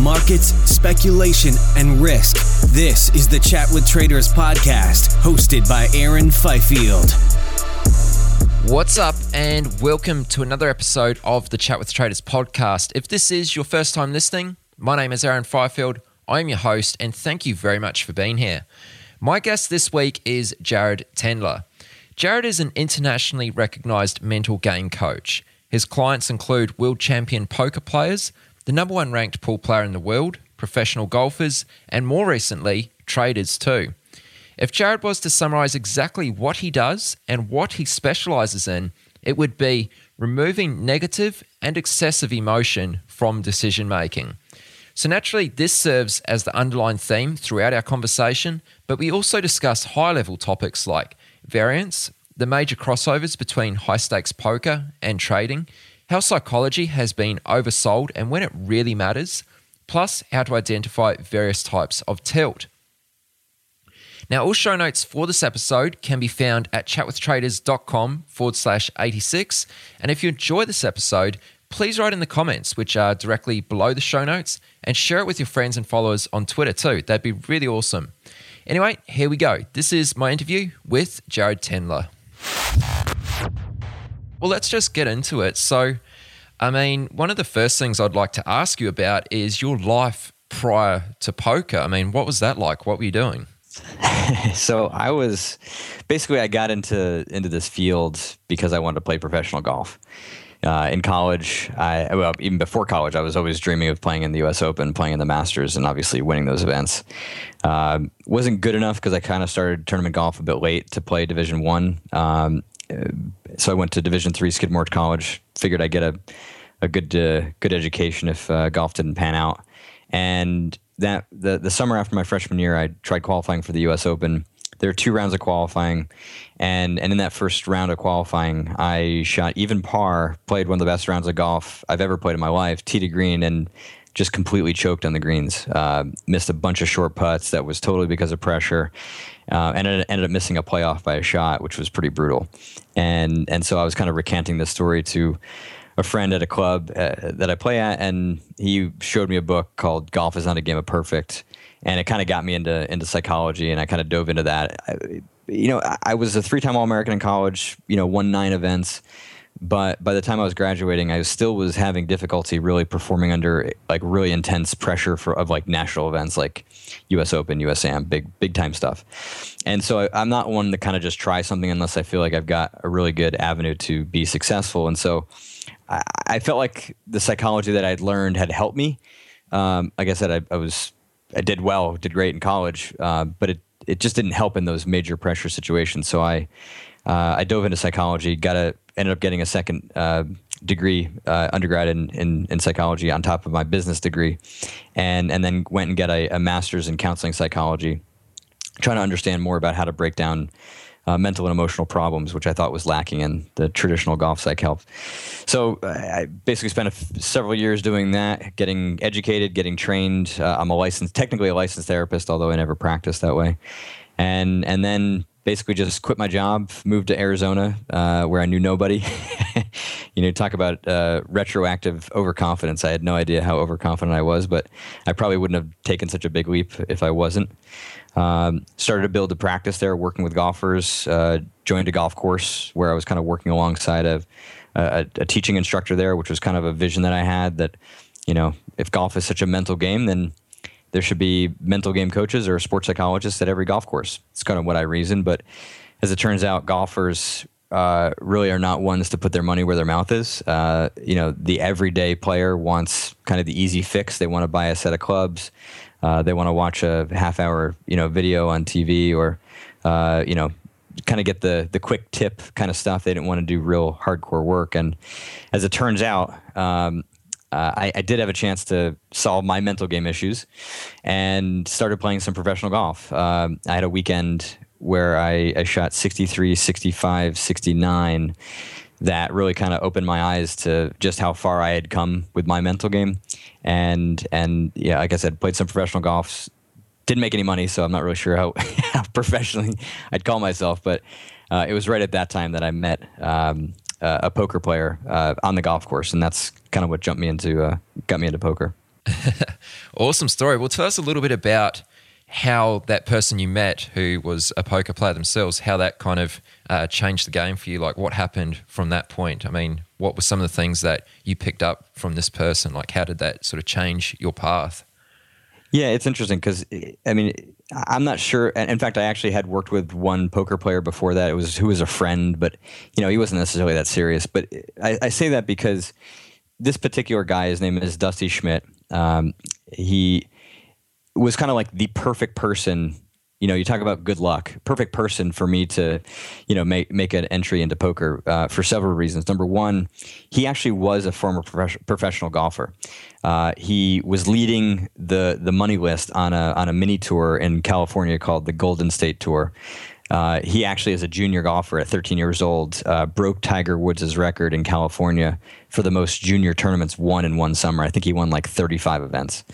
Markets, speculation, and risk. This is the Chat with Traders podcast, hosted by Aaron Fifield. What's up, and welcome to another episode of the Chat with Traders podcast. If this is your first time listening, my name is Aaron Fifield. I am your host, and thank you very much for being here. My guest this week is Jared Tendler. Jared is an internationally recognized mental game coach. His clients include world champion poker players, the number one ranked pool player in the world, professional golfers, and more recently, traders too. If Jared was to summarize exactly what he does and what he specializes in, it would be removing negative and excessive emotion from decision making. So, naturally, this serves as the underlying theme throughout our conversation, but we also discuss high level topics like variance, the major crossovers between high stakes poker and trading, how psychology has been oversold and when it really matters, plus how to identify various types of tilt. Now, all show notes for this episode can be found at chatwithtraders.com forward slash 86. And if you enjoy this episode, please write in the comments, which are directly below the show notes, and share it with your friends and followers on Twitter too. That'd be really awesome. Anyway, here we go. This is my interview with Jared Tendler. Well, let's just get into it. So, I mean, one of the first things I'd like to ask you about is your life prior to poker. I mean, what was that like? What were you doing? so I was basically I got into into this field because I wanted to play professional golf. Uh, in college, I well even before college, I was always dreaming of playing in the U.S. Open, playing in the Masters, and obviously winning those events. Uh, wasn't good enough because I kind of started tournament golf a bit late to play Division One. Um, so I went to Division three Skidmore College. Figured I'd get a a good uh, good education if uh, golf didn't pan out. And that the the summer after my freshman year, I tried qualifying for the U.S. Open. There were two rounds of qualifying, and and in that first round of qualifying, I shot even par. Played one of the best rounds of golf I've ever played in my life, tee to green, and just completely choked on the greens. Uh, missed a bunch of short putts. That was totally because of pressure uh, and it ended up missing a playoff by a shot, which was pretty brutal. And and so I was kind of recanting this story to a friend at a club uh, that I play at, and he showed me a book called "Golf Is Not a Game of Perfect," and it kind of got me into into psychology, and I kind of dove into that. I, you know, I, I was a three time All American in college. You know, won nine events but by the time I was graduating, I still was having difficulty really performing under like really intense pressure for of like national events like U.S. Open, USAM, big big time stuff. And so I, am not one to kind of just try something unless I feel like I've got a really good avenue to be successful. And so I, I felt like the psychology that I'd learned had helped me. Um, like I said, I, I, was I did well, did great in college, uh, but it it just didn't help in those major pressure situations. So I uh, I dove into psychology, got a ended up getting a second uh, degree, uh, undergrad in, in, in, psychology on top of my business degree, and and then went and got a, a, master's in counseling psychology, trying to understand more about how to break down. Uh, mental and emotional problems, which I thought was lacking in the traditional golf psych help. So uh, I basically spent several years doing that, getting educated, getting trained. Uh, I'm a licensed, technically a licensed therapist, although I never practiced that way and and then basically just quit my job, moved to Arizona, uh, where I knew nobody. you know, talk about uh, retroactive overconfidence. I had no idea how overconfident I was, but I probably wouldn't have taken such a big leap if I wasn't. Um, started to build a practice there, working with golfers. Uh, joined a golf course where I was kind of working alongside of a, a, teaching instructor there, which was kind of a vision that I had that, you know, if golf is such a mental game, then there should be mental game coaches or sports psychologists at every golf course. It's kind of what I reason. But as it turns out, golfers uh, really are not ones to put their money where their mouth is. Uh, you know, the everyday player wants kind of the easy fix. They want to buy a set of clubs. Uh, they want to watch a half hour, you know, video on TV or, uh, you know, kind of get the the quick tip kind of stuff. They didn't want to do real hardcore work. And as it turns out, um, uh, I, I, did have a chance to solve my mental game issues and started playing some professional golf. Um, I had a weekend where I, I shot 63, 65, 69 that really kind of opened my eyes to just how far I had come with my mental game. And, and yeah, like I said, played some professional golf, didn't make any money, so I'm not really sure how, how professionally I'd call myself, but uh, it was right at that time that I met um, uh, a poker player uh, on the golf course, and that's kind of what jumped me into uh, got me into poker. awesome story. Well, tell us a little bit about how that person you met, who was a poker player themselves, how that kind of uh, changed the game for you. Like, what happened from that point? I mean, what were some of the things that you picked up from this person? Like, how did that sort of change your path? Yeah, it's interesting because I mean, I'm not sure. In fact, I actually had worked with one poker player before that. It was who was a friend, but you know, he wasn't necessarily that serious. But I, I say that because this particular guy, his name is Dusty Schmidt. Um, he was kind of like the perfect person you know, you talk about good luck. Perfect person for me to, you know, make make an entry into poker uh, for several reasons. Number one, he actually was a former prof- professional golfer. Uh, he was leading the the money list on a on a mini tour in California called the Golden State Tour. Uh, he actually, as a junior golfer at 13 years old, uh, broke Tiger Woods' record in California for the most junior tournaments won in one summer. I think he won like 35 events.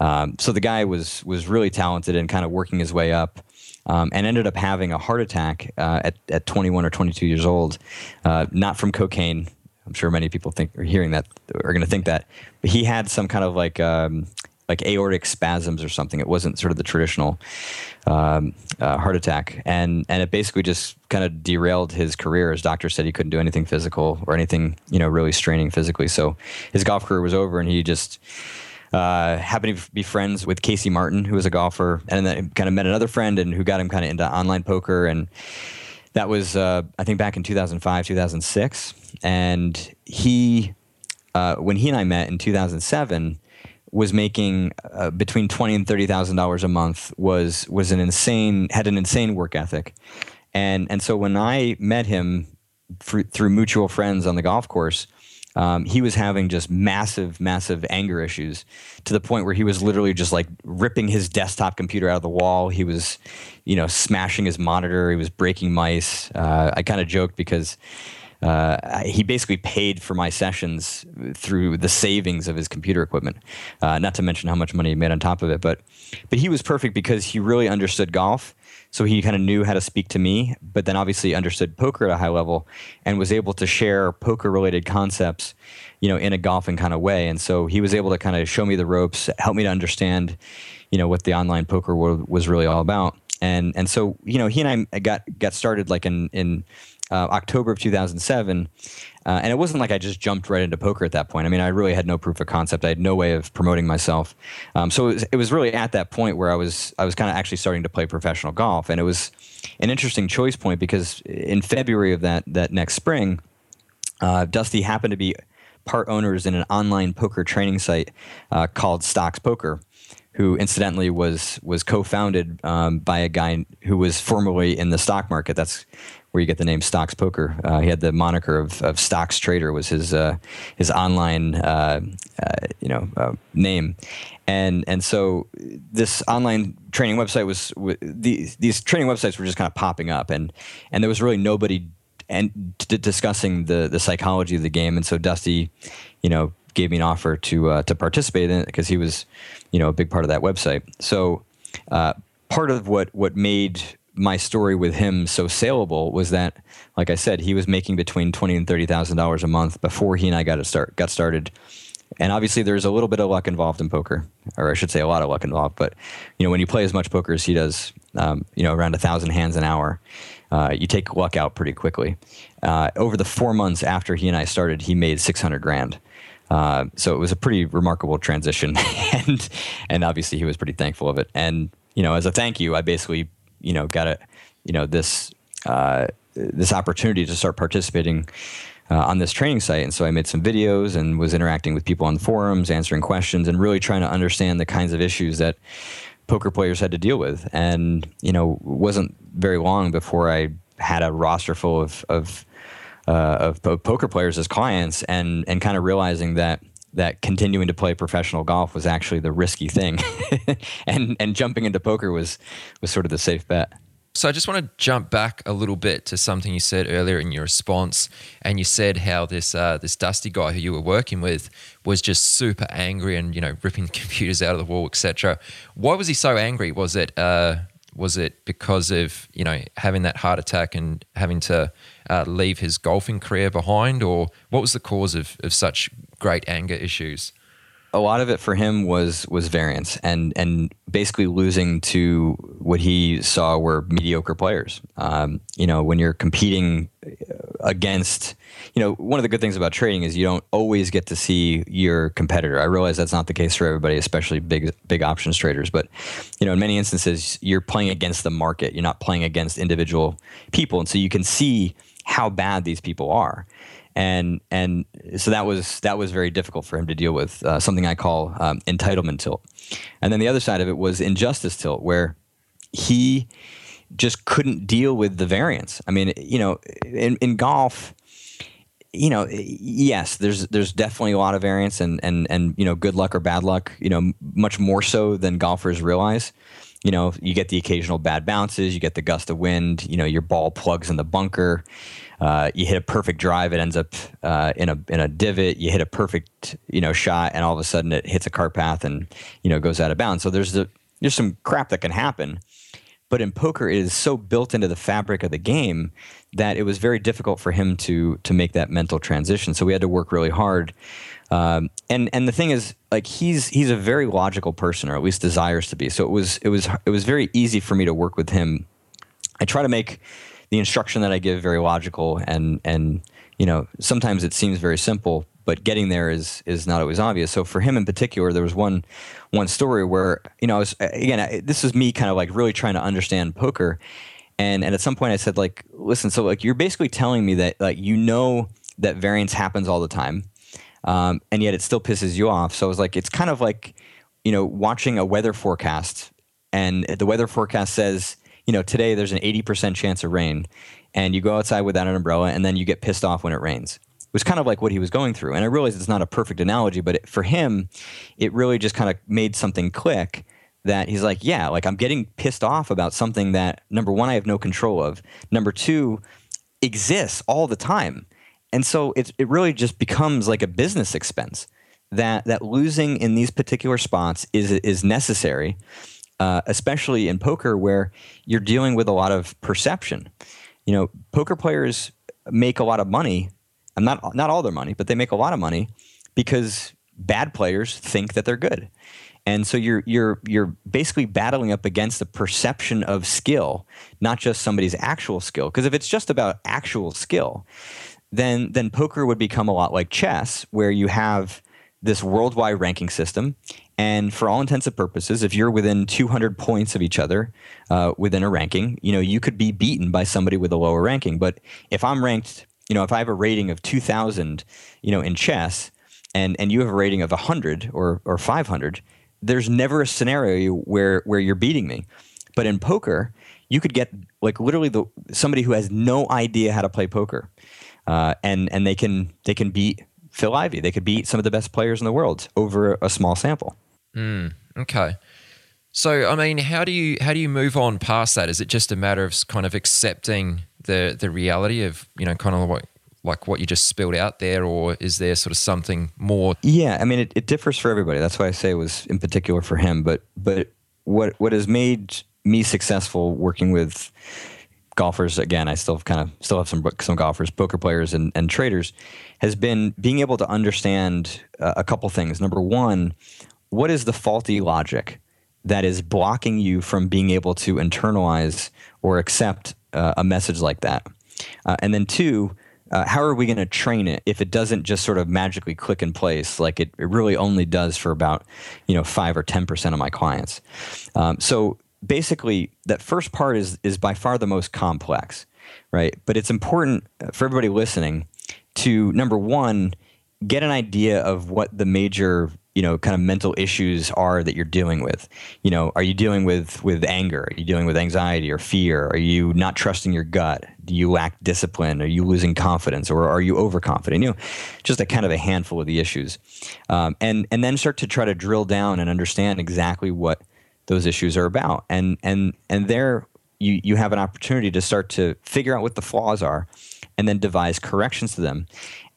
Um, so the guy was was really talented and kind of working his way up. Um, and ended up having a heart attack uh, at, at 21 or 22 years old, uh, not from cocaine. I'm sure many people think are hearing that are going to think that, but he had some kind of like um, like aortic spasms or something. It wasn't sort of the traditional um, uh, heart attack, and and it basically just kind of derailed his career. His doctor said he couldn't do anything physical or anything you know really straining physically. So his golf career was over, and he just. Uh, happened to be friends with Casey Martin, who was a golfer, and then kind of met another friend and who got him kind of into online poker. And that was, uh, I think, back in 2005, 2006. And he, uh, when he and I met in 2007, was making uh, between twenty and thirty thousand dollars a month was was an insane had an insane work ethic, and and so when I met him for, through mutual friends on the golf course, um, he was having just massive massive anger issues to the point where he was literally just like ripping his desktop computer out of the wall. He was, you know, smashing his monitor. He was breaking mice. Uh, I kind of joked because uh, he basically paid for my sessions through the savings of his computer equipment. Uh, not to mention how much money he made on top of it. But but he was perfect because he really understood golf. So he kind of knew how to speak to me, but then obviously understood poker at a high level and was able to share poker related concepts, you know, in a golfing kind of way. And so he was able to kind of show me the ropes, help me to understand, you know, what the online poker world was really all about. And and so you know he and I got got started like in in uh, October of 2007. Uh, and it wasn't like I just jumped right into poker at that point. I mean, I really had no proof of concept. I had no way of promoting myself. Um, so it was, it was, really at that point where I was I was kind of actually starting to play professional golf, and it was an interesting choice point because in February of that that next spring, uh, Dusty happened to be part owners in an online poker training site uh, called StoxPoker who incidentally was was co-founded um, by a guy who was formerly in the stock market. That's where you get the name StoxPoker. Uh, he had the moniker of, of Stocks Trader was his uh, his online uh, uh you know uh, name, and and so this online training website was these these training websites were just kind of popping up, and and there was really nobody and d- discussing the the psychology of the game, and so Dusty, you know, gave me an offer to uh, to participate in it because he was you know a big part of that website. So part of what what made my story with him so saleable was that, like I said, he was making between twenty and thirty thousand dollars a month before he and I got start got started. And obviously, there's a little bit of luck involved in poker, or I should say, a lot of luck involved. But you know, when you play as much poker as he does, um, you know, around a thousand hands an hour, uh, you take luck out pretty quickly. Uh, over the four months after he and I started, he made six hundred grand. Uh, so it was a pretty remarkable transition, and and obviously he was pretty thankful of it. And you know, as a thank you, I basically you know got a you know this uh, this opportunity to start participating uh, on this training site. And so I made some videos and was interacting with people on forums, answering questions, and really trying to understand the kinds of issues that poker players had to deal with. And you know, wasn't very long before I had a roster full of of uh, of, of poker players as clients and and kind of realizing that that continuing to play professional golf was actually the risky thing and and jumping into poker was was sort of the safe bet so I just want to jump back a little bit to something you said earlier in your response, and you said how this uh, this Dusty guy who you were working with was just super angry and you know ripping computers out of the wall, etc. Why was he so angry? Was it uh, was it because of you know having that heart attack and having to uh, leave his golfing career behind, or what was the cause of, of such great anger issues? a lot of it for him was was variance and and basically losing to what he saw were mediocre players. Um, you know, when you're competing against, you know, one of the good things about trading is you don't always get to see your competitor. I realize that's not the case for everybody, especially big big options traders. But you know, in many instances, you're playing against the market. You're not playing against individual people, and so you can see how bad these people are and and so that was that was very difficult for him to deal with. Uh, something I call um, entitlement tilt, and then the other side of it was injustice tilt, where he just couldn't deal with the variance. I mean, you know, in, in golf, you know, yes, there's there's definitely a lot of variance, and and and you know, good luck or bad luck, you know, much more so than golfers realize. You know, you get the occasional bad bounces, you get the gust of wind, you know, your ball plugs in the bunker uh, you hit a perfect drive, it ends up uh, in a in a divot. You hit a perfect you know shot, and all of a sudden it hits a cart path and you know goes out of bounds. So there's the there's some crap that can happen. But in poker, it is so built into the fabric of the game that it was very difficult for him to to make that mental transition. So we had to work really hard. Um, and and the thing is, like he's he's a very logical person, or at least desires to be. So it was it was it was very easy for me to work with him. I try to make the instruction that I give very logical and and you know sometimes it seems very simple but getting there is is not always obvious. So for him in particular there was one one story where you know I was again I, this is me kind of like really trying to understand poker. And and at some point I said like listen so like you're basically telling me that like you know that variance happens all the time um, and yet it still pisses you off. So I was like it's kind of like you know watching a weather forecast and the weather forecast says you know, today there's an 80% chance of rain, and you go outside without an umbrella, and then you get pissed off when it rains. Was kind of like what he was going through. And I realize it's not a perfect analogy, but it, for him, it really just kind of made something click that he's like, yeah, like I'm getting pissed off about something that, number one, I have no control of. Number two, exists all the time. And so it, it really just becomes like a business expense that, that losing in these particular spots is, is necessary uh, especially in poker where you're dealing with a lot of perception. You know, poker players make a lot of money. I'm not not all their money, but they make a lot of money because bad players think that they're good. And so you're you're you're basically battling up against the perception of skill, not just somebody's actual skill. Because if it's just about actual skill, then then poker would become a lot like chess, where you have this worldwide ranking system. And for all intents and purposes, if you're within 200 points of each other uh, within a ranking, you know you could be beaten by somebody with a lower ranking. But if I'm ranked, you know, if I have a rating of 2,000, you know, in chess, and and you have a rating of 100 or or 500, there's never a scenario where where you're beating me. But in poker, you could get like literally the somebody who has no idea how to play poker, uh, and and they can they can beat Phil Ivey. They could beat some of the best players in the world over a small sample. Mm, okay. So, I mean, how do you how do you move on past that? Is it just a matter of kind of accepting the the reality of you know kind of what like what you just spilled out there, or is there sort of something more? Yeah, I mean, it, it differs for everybody. That's why I say it was in particular for him. But but what what has made me successful working with golfers again i still kind of still have some some golfers poker players and, and traders has been being able to understand uh, a couple things number one what is the faulty logic that is blocking you from being able to internalize or accept uh, a message like that. Uh, and then two uh, how are we going to train it if it doesn't just sort of magically click in place like it, it really only does for about you know 5 or 10% of my clients? Um, so basically that first part is is by far the most complex right? But it's important for everybody listening to number one get an idea of what the major you know kind of mental issues are that you're dealing with. You know are you dealing with with anger? Are you dealing with anxiety or fear? Are you not trusting your gut? Do you lack discipline? Are you losing confidence or are you overconfident? You know just a kind of a handful of the issues. Um, and and then start to try to drill down and understand exactly what those issues are about. And and and there you you have an opportunity to start to figure out what the flaws are and then devise corrections to them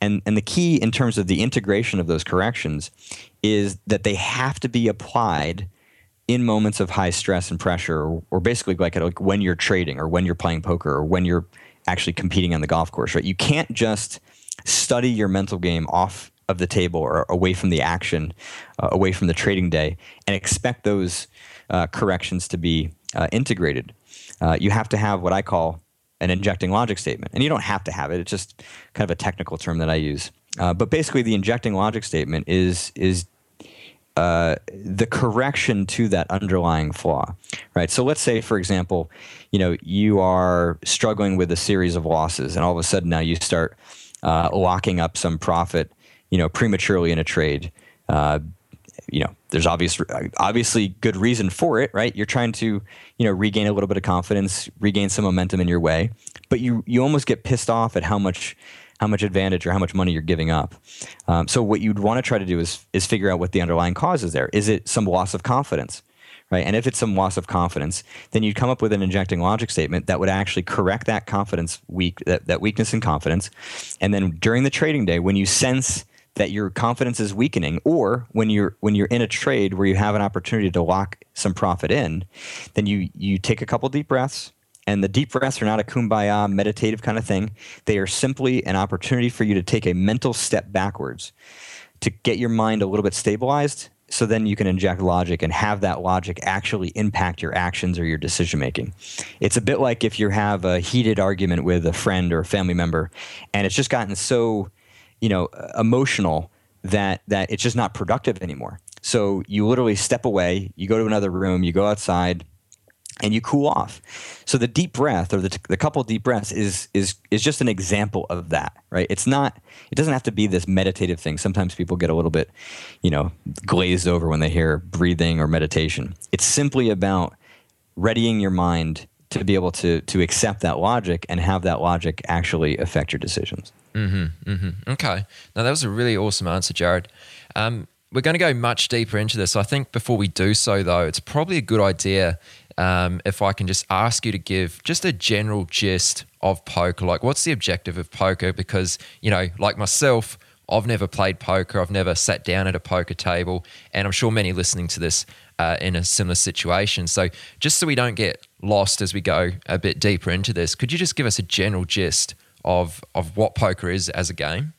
and, and the key in terms of the integration of those corrections is that they have to be applied in moments of high stress and pressure, or, or basically like, like when you're trading or when you're playing poker or when you're actually competing on the golf course, right? You can't just study your mental game off of the table or away from the action, uh, away from the trading day, and expect those uh, corrections to be uh, integrated. Uh, you have to have what I call an injecting logic statement. And you don't have to have it. It's just kind of a technical term that I use. Uh, but basically, the injecting logic statement is is uh, the correction to that underlying flaw, right? So let's say, for example, you know you are struggling with a series of losses, and all of a sudden now you start uh, locking up some profit, you know, prematurely in a trade. You know, there's obvious, obviously good reason for it, right? You're trying to, you know, regain a little bit of confidence, regain some momentum in your way, but you you almost get pissed off at how much how much advantage or how much money you're giving up. Um, so what you'd want to try to do is is figure out what the underlying cause is there. Is it some loss of confidence? Right? And if it's some loss of confidence, then you'd come up with an injecting logic statement that would actually correct that confidence weak that, that weakness in confidence. And then during the trading day, when you sense that your confidence is weakening or when you're when you're in a trade where you have an opportunity to lock some profit in then you you take a couple deep breaths and the deep breaths are not a kumbaya meditative kind of thing they are simply an opportunity for you to take a mental step backwards to get your mind a little bit stabilized so then you can inject logic and have that logic actually impact your actions or your decision making. It's a bit like if you have a heated argument with a friend or a family member and it's just gotten so you know emotional that that it's just not productive anymore. So you literally step away, you go to another room, you go outside, and you cool off. So the deep breath or the, the couple deep breaths is is is just an example of that, right? It's not it doesn't have to be this meditative thing. Sometimes people get a little bit, you know, glazed over when they hear breathing or meditation. It's simply about readying your mind to be able to to accept that logic and have that logic actually affect your decisions. Mm-hmm, mm-hmm. Okay. Now that was a really awesome answer, Jared. Um, we're going to go much deeper into this. I think before we do so, though, it's probably a good idea um, if I can just ask you to give just a general gist of poker. Like, what's the objective of poker? Because you know, like myself. I've never played poker. I've never sat down at a poker table, and I'm sure many listening to this uh, in a similar situation. So, just so we don't get lost as we go a bit deeper into this, could you just give us a general gist of of what poker is as a game?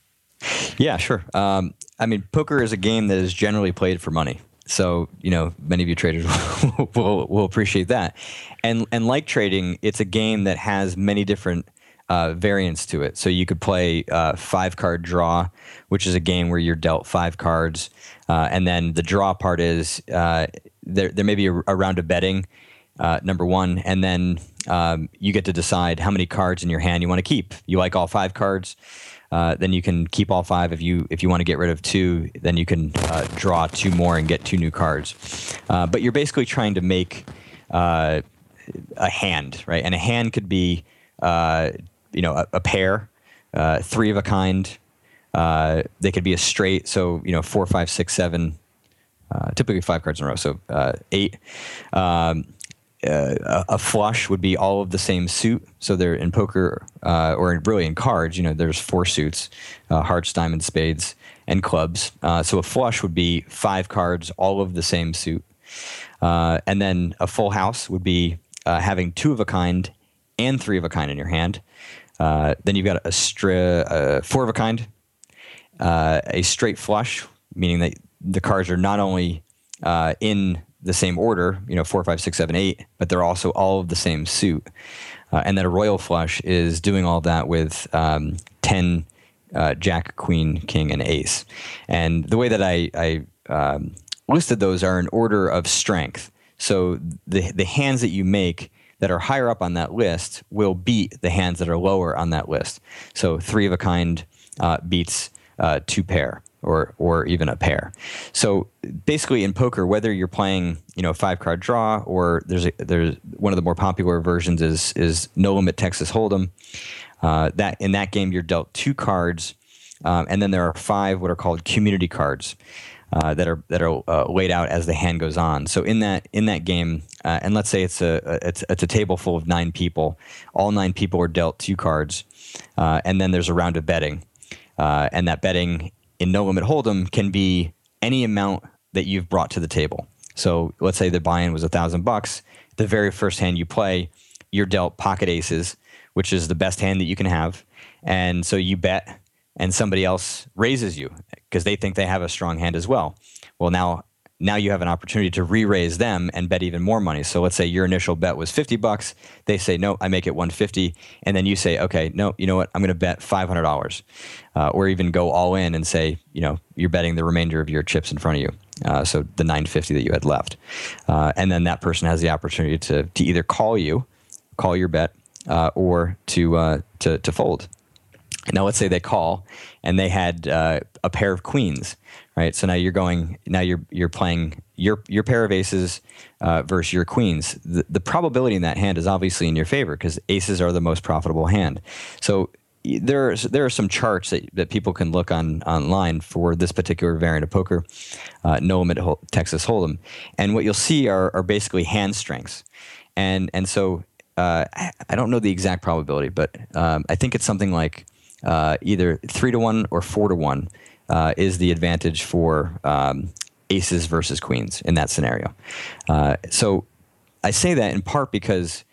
Yeah, sure. Um, I mean, poker is a game that is generally played for money. So you know, many of you traders will, will appreciate that. And and like trading, it's a game that has many different uh, variants to it. So you could play uh, five card draw, which is a game where you're dealt five cards, uh, and then the draw part is uh, there. There may be a, a round of betting, uh, number one, and then um, you get to decide how many cards in your hand you want to keep. You like all five cards, uh, then you can keep all five. If you if you want to get rid of two, then you can uh, draw two more and get two new cards. Uh, but you're basically trying to make uh, a hand, right? And a hand could be uh, you know a, a pair, three of a kind. they could be a straight, so you know four, five, six, seven. typically five cards in a row, so eight. Um, uh, a flush would be all of the same suit. So they're in poker uh, or really in cards. You know, there's four suits: uh, hearts, diamonds, spades, and clubs. Uh, so a flush would be five cards, all of the same suit. Uh, and then a full house would be uh, having two of a kind and three of a kind in your hand. Then you've got a stri- four of a kind, a straight flush, meaning that the cards are not only in the same order, you know, four, five, six, seven, eight, but they're also all of the same suit. Uh, and then a royal flush is doing all that with um, 10 uh, jack, queen, king, and ace. And the way that I, I um, listed those are in order of strength. So the, the hands that you make that are higher up on that list will beat the hands that are lower on that list. So three of a kind uh, beats uh, two pair or or even a pair. So basically, in poker, whether you're playing you know a five card draw or there's a, there's one of the more popular versions is is no limit Texas Hold'em. Uh, that in that game you're dealt two cards, um, and then there are five what are called community cards. Uh, that are that are uh, laid out as the hand goes on. So in that in that game, uh, and let's say it's a, it's it's a table full of nine people. All nine people are dealt two cards, uh, and then there's a round of betting, uh, and that betting in no limit hold'em can be any amount that you've brought to the table. So let's say the buy-in was a thousand bucks. The very first hand you play, you're dealt pocket aces, which is the best hand that you can have, and so you bet, and somebody else raises you because they think they have a strong hand as well. Well, now now you have an opportunity to re-raise them and bet even more money. So let's say your initial bet was 50 bucks. They say, no, I make it 150. And then you say, okay, no, you know what? I'm going to bet $500 uh, or even go all in and say, you know, you're betting the remainder of your chips in front of you. Uh, so the 950 that you had left. Uh, and then that person has the opportunity to, to either call you, call your bet, uh, or to, uh, to, to fold. Now let's say they call and they had uh, a pair of queens, right? So now you're going, now you're you're playing your your pair of aces uh, versus your queens. The, the probability in that hand is obviously in your favor because aces are the most profitable hand. So there there are some charts that, that people can look on online for this particular variant of poker, uh, no limit Texas Hold'em, and what you'll see are, are basically hand strengths, and and so uh, I don't know the exact probability, but um, I think it's something like uh, either three to one or four to one uh, is the advantage for um, aces versus queens in that scenario. Uh, so I say that in part because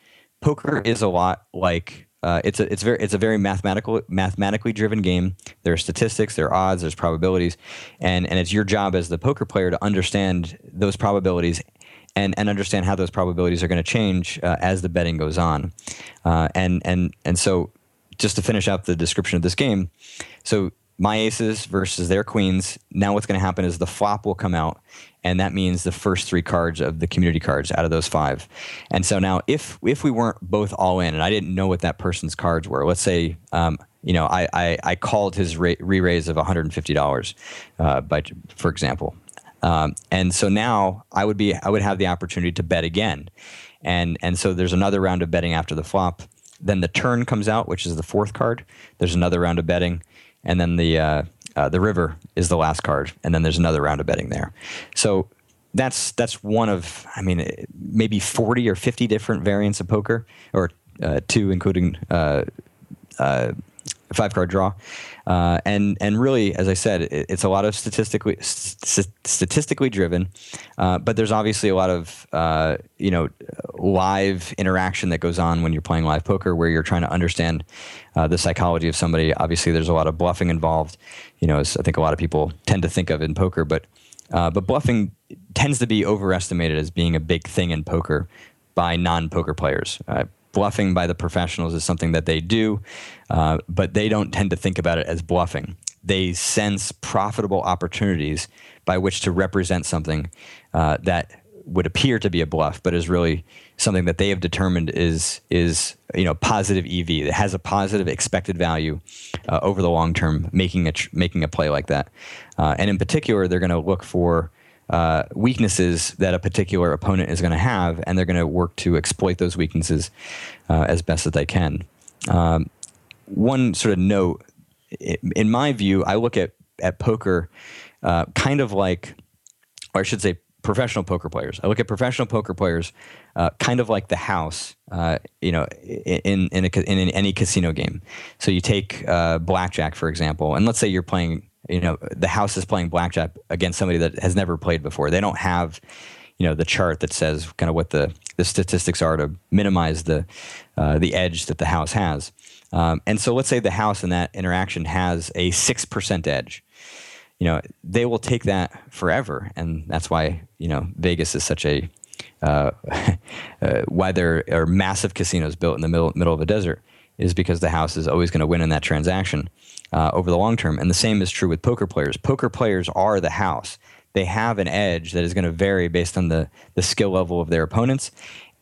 poker is a lot like uh, it's a it's very it's a very mathematical mathematically driven game. There are statistics, there are odds, there's probabilities, and and it's your job as the poker player to understand those probabilities and, and understand how those probabilities are going to change uh, as the betting goes on. Uh, and and and so just to finish up the description of this game, so my aces versus their queens. Now what's going to happen is the flop will come out, and that means the first three cards of the community cards out of those five. And so now, if if we weren't both all in, and I didn't know what that person's cards were, let's say. Um, you know, I, I, I, called his re raise of $150, uh, by, for example. Um, and so now I would be I would have the opportunity to bet again, and and so there's another round of betting after the flop. Then the turn comes out, which is the fourth card. There's another round of betting, and then the uh, uh, the river is the last card, and then there's another round of betting there. So that's that's one of I mean maybe 40 or 50 different variants of poker, or uh, two including uh, uh, five card draw, uh, and and really, as I said, it, it's a lot of statistically st- statistically driven, uh, but there's obviously a lot of uh, you know live interaction that goes on when you're playing live poker, where you're trying to understand uh, the psychology of somebody. Obviously, there's a lot of bluffing involved. You know, as I think a lot of people tend to think of in poker, but uh, but bluffing tends to be overestimated as being a big thing in poker by non-poker players. Bluffing by the professionals is something that they do, uh, but they don't tend to think about it as bluffing. They sense profitable opportunities by which to represent something uh, that would appear to be a bluff, but is really something that they have determined is is you know positive EV that has a positive expected value uh, over the long term, making a tr- making a play like that. Uh, and in particular, they're going to look for uh, weaknesses that a particular opponent is going to have, and they're going to work to exploit those weaknesses uh, as best as they can. Um, one sort of note, in my view, I look at at poker uh, kind of like, or I should say, professional poker players. I look at professional poker players uh, kind of like the house, uh, you know, in in, a, in, any casino game. So you take uh, blackjack, for example, and let's say you're playing you know the house is playing blackjack against somebody that has never played before they don't have you know the chart that says kind of what the the statistics are to minimize the uh, the edge that the house has. Um, and so let's say the house in that interaction has a six percent edge. You know they will take that forever, and that's why you know Vegas is such a uh, uh, why there are massive casinos built in the middle middle of a desert is because the house is always going to win in that transaction uh, over the long term. And the same is true with poker players. Poker players are the house. They have an edge that is going to vary based on the the skill level of their opponents.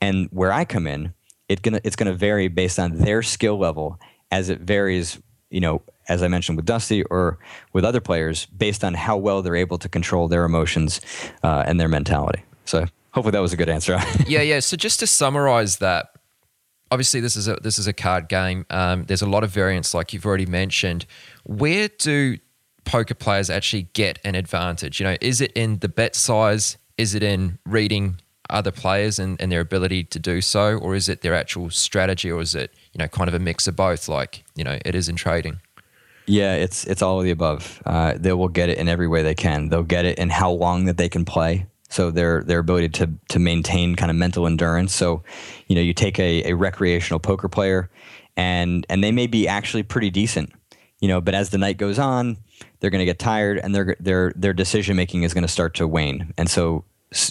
And where I come in, it gonna, it's going to vary based on their skill level as it varies, you know, as I mentioned with Dusty or with other players, based on how well they're able to control their emotions uh, and their mentality. So hopefully that was a good answer. yeah, yeah. So just to summarize that, obviously this is a this is a card game. Um, there's a lot of variance, like you've already mentioned. Where do poker players actually get an advantage? You know, is it in the bet size? Is it in reading other players and, and their ability to do so, or is it their actual strategy, or is it you know kind of a mix of both, like you know it is in trading? Yeah, it's it's all of the above. Uh, they will get it in every way they can. They'll get it in how long that they can play. So their their ability to to maintain kind of mental endurance. So, you know, you take a, a recreational poker player, and and they may be actually pretty decent, you know, but as the night goes on, they're going to get tired, and their their their decision making is going to start to wane. And so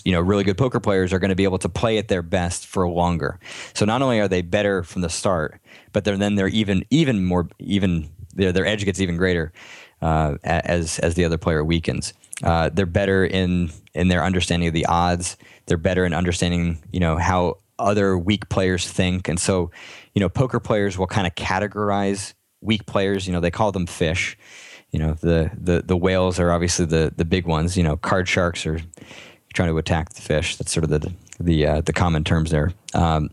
you know really good poker players are going to be able to play at their best for longer so not only are they better from the start but they're, then they're even even more even their, their edge gets even greater uh, as as the other player weakens uh, they're better in in their understanding of the odds. They're better in understanding you know how other weak players think. And so you know poker players will kind of categorize weak players. You know they call them fish. You know the the the whales are obviously the the big ones. You know card sharks are trying to attack the fish. That's sort of the the uh, the common terms there. Um,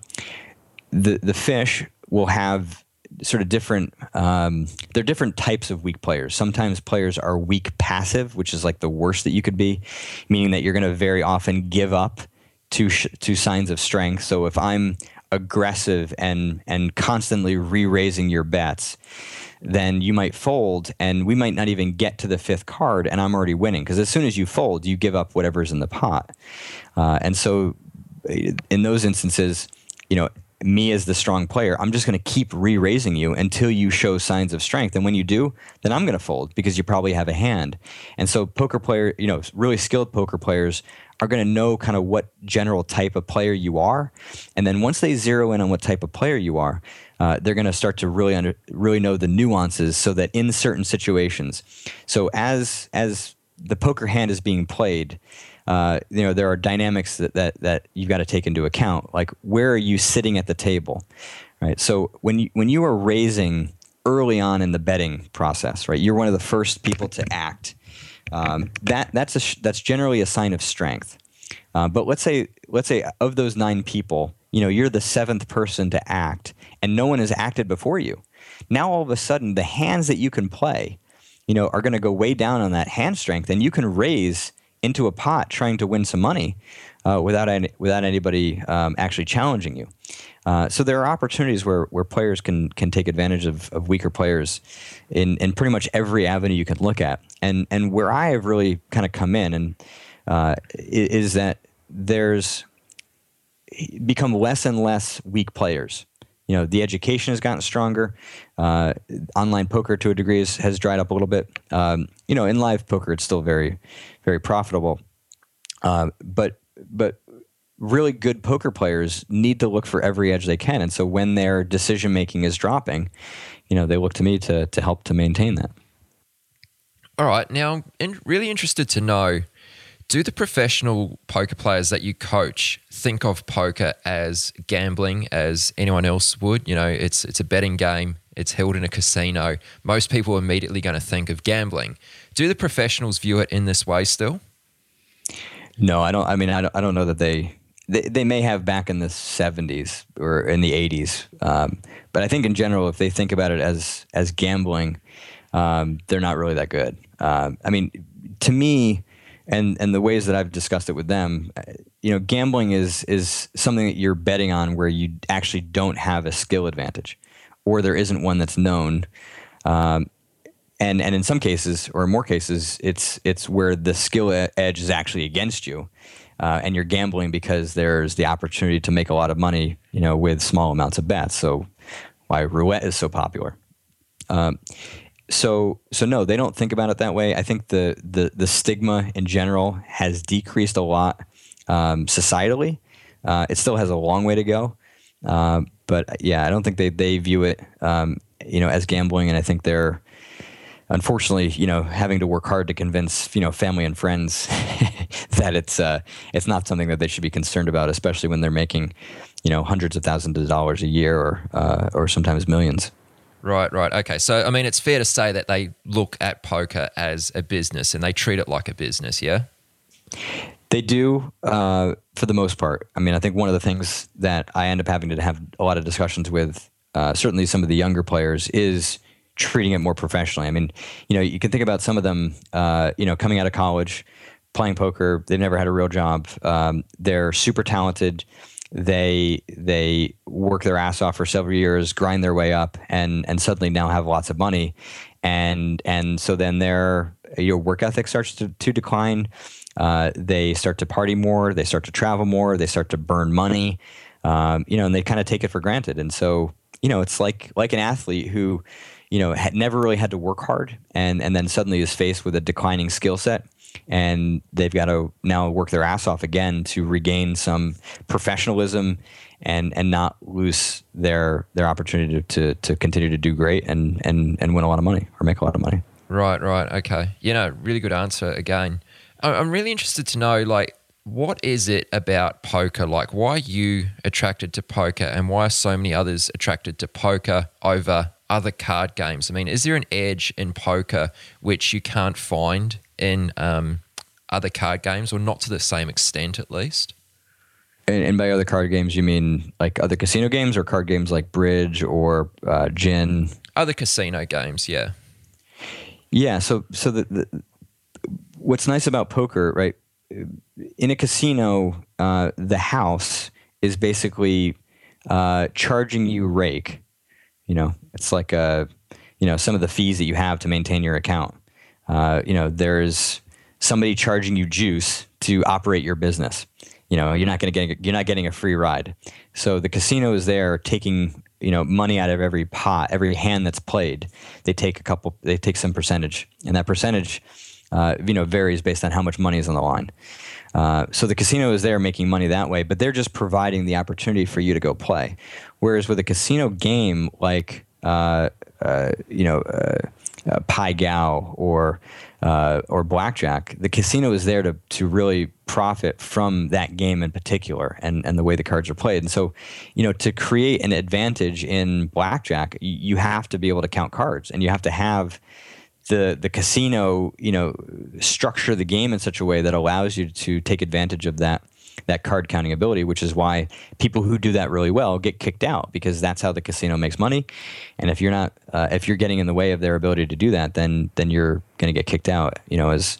the the fish will have sort of different. Um, there are different types of weak players. Sometimes players are weak passive, which is like the worst that you could be, meaning that you're going to very often give up to sh- to signs of strength. So if I'm aggressive and and constantly re-raising your bets then you might fold and we might not even get to the fifth card and I'm already winning. Because as soon as you fold, you give up whatever's in the pot. Uh, and so in those instances, you know, me as the strong player, I'm just going to keep re raising you until you show signs of strength. And when you do, then I'm going to fold because you probably have a hand. And so, poker player, you know, really skilled poker players are going to know kind of what general type of player you are. And then once they zero in on what type of player you are, uh, they're going to start to really under, really know the nuances so that in certain situations so as as the poker hand is being played uh, you know there are dynamics that, that that you've got to take into account like where are you sitting at the table right? So when you when you are raising early on in the betting process right you're one of the first people to act um, that that's a that's generally a sign of strength. Uh, but let's say let's say of those nine people you know you're the seventh person to act and no one has acted before you. Now all of a sudden the hands that you can play you know are going to go way down on that hand strength and you can raise into a pot trying to win some money uh, without any, without anybody um, actually challenging you uh, so there are opportunities where, where players can can take advantage of, of weaker players in, in pretty much every avenue you can look at and and where I have really kind of come in and uh, is that there's become less and less weak players. You know, the education has gotten stronger. Uh, online poker, to a degree, has, has dried up a little bit. Um, you know, in live poker, it's still very, very profitable. Uh, but but really good poker players need to look for every edge they can, and so when their decision making is dropping, you know, they look to me to to help to maintain that. All right, now I'm really interested to know do the professional poker players that you coach think of poker as gambling as anyone else would? You know, it's it's a betting game. It's held in a casino. Most people are immediately going to think of gambling. Do the professionals view it in this way still? No, I don't. I mean, I don't, I don't know that they, they they may have back in the '70s or in the '80s, um, but I think in general, if they think about it as as gambling, um, they're not really that good. Um, I mean, to me, and and the ways that I've discussed it with them, you know, gambling is is something that you're betting on where you actually don't have a skill advantage, or there isn't one that's known. Um, and and in some cases, or in more cases, it's it's where the skill edge is actually against you, uh, and you're gambling because there's the opportunity to make a lot of money, you know, with small amounts of bets. So why roulette is so popular. Um, so so no, they don't think about it that way. I think the the the stigma in general has decreased a lot um, societally. Uh, it still has a long way to go, uh, but yeah, I don't think they they view it um, you know as gambling, and I think they're unfortunately, you know, having to work hard to convince, you know, family and friends that it's uh, it's not something that they should be concerned about, especially when they're making, you know, hundreds of thousands of dollars a year or uh, or sometimes millions. Right, right. Okay. So, I mean, it's fair to say that they look at poker as a business and they treat it like a business, yeah? They do, uh, for the most part. I mean, I think one of the things that I end up having to have a lot of discussions with, uh, certainly some of the younger players, is treating it more professionally. I mean, you know, you can think about some of them, uh, you know, coming out of college, playing poker. They've never had a real job. Um, they're super talented. They they work their ass off for several years, grind their way up, and and suddenly now have lots of money, and and so then their your work ethic starts to, to decline. Uh, they start to party more. They start to travel more. They start to burn money. Um, you know, and they kind of take it for granted. And so, you know, it's like like an athlete who you know, had never really had to work hard, and and then suddenly is faced with a declining skill set, and they've got to now work their ass off again to regain some professionalism, and and not lose their their opportunity to to continue to do great and and and win a lot of money or make a lot of money. Right, right, okay. You know, really good answer again. I'm really interested to know, like, what is it about poker? Like, why are you attracted to poker, and why are so many others attracted to poker over other card games? I mean, is there an edge in poker which you can't find in um, other card games, or not to the same extent, at least? And, and, by other card games, you mean like other casino games, or card games like bridge or uh, gin? Other casino games, yeah. Yeah. So, so the, the what's nice about poker, right? In a casino, uh, the house is basically uh, charging you rake you know, it's like a, you know, some of the fees that you have to maintain your account. Uh, you know, there's somebody charging you juice to operate your business. You know, you're not going to get you're not getting a free ride. So the casino is there taking you know money out of every pot, every hand that's played. They take a couple, they take some percentage, and that percentage, uh, you know, varies based on how much money is on the line. Uh, so the casino is there making money that way, but they're just providing the opportunity for you to go play. Whereas with a casino game like uh, uh, you know uh, uh, Pai Gow or or blackjack, the casino is there to to really profit from that game in particular and and the way the cards are played. And so, you know, to create an advantage in blackjack, you have to be able to count cards, and you have to have the the casino you know structure the game in such a way that allows you to take advantage of that that card counting ability which is why people who do that really well get kicked out because that's how the casino makes money and if you're not uh, if you're getting in the way of their ability to do that then then you're going to get kicked out you know as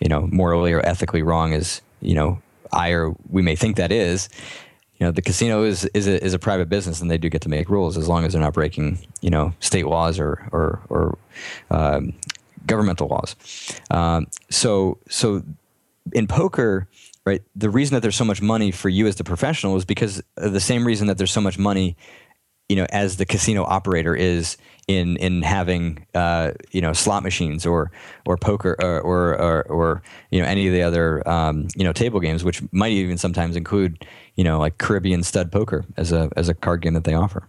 you know morally or ethically wrong as you know I or we may think that is you know the casino is is a, is a private business and they do get to make rules as long as they're not breaking you know state laws or or, or um, governmental laws. Um, so so in poker, right? The reason that there's so much money for you as the professional is because the same reason that there's so much money, you know, as the casino operator is in in having uh, you know slot machines or or poker or or, or, or you know any of the other um, you know table games, which might even sometimes include you know like Caribbean stud poker as a as a card game that they offer.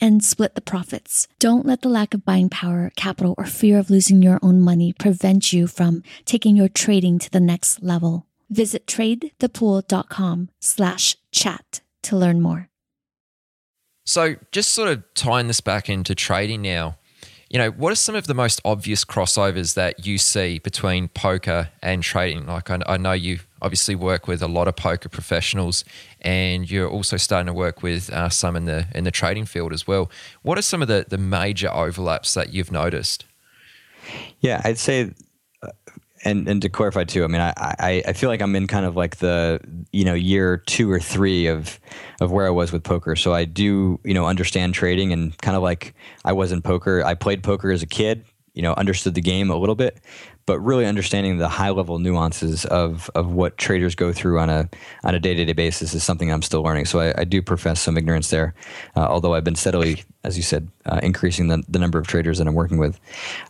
and split the profits. Don't let the lack of buying power, capital, or fear of losing your own money prevent you from taking your trading to the next level. Visit tradethepool.com slash chat to learn more. So, just sort of tying this back into trading now, you know, what are some of the most obvious crossovers that you see between poker and trading? Like, I, I know you obviously work with a lot of poker professionals, and you're also starting to work with uh, some in the in the trading field as well. What are some of the the major overlaps that you've noticed? Yeah, I'd say and and to clarify too, I mean, I, I, I feel like I'm in kind of like the you know year two or three of of where I was with poker. So I do you know understand trading and kind of like I was in poker. I played poker as a kid, you know, understood the game a little bit, but really understanding the high level nuances of of what traders go through on a on a day to day basis is something I'm still learning. So I, I do profess some ignorance there, uh, although I've been steadily, as you said, uh, increasing the, the number of traders that I'm working with.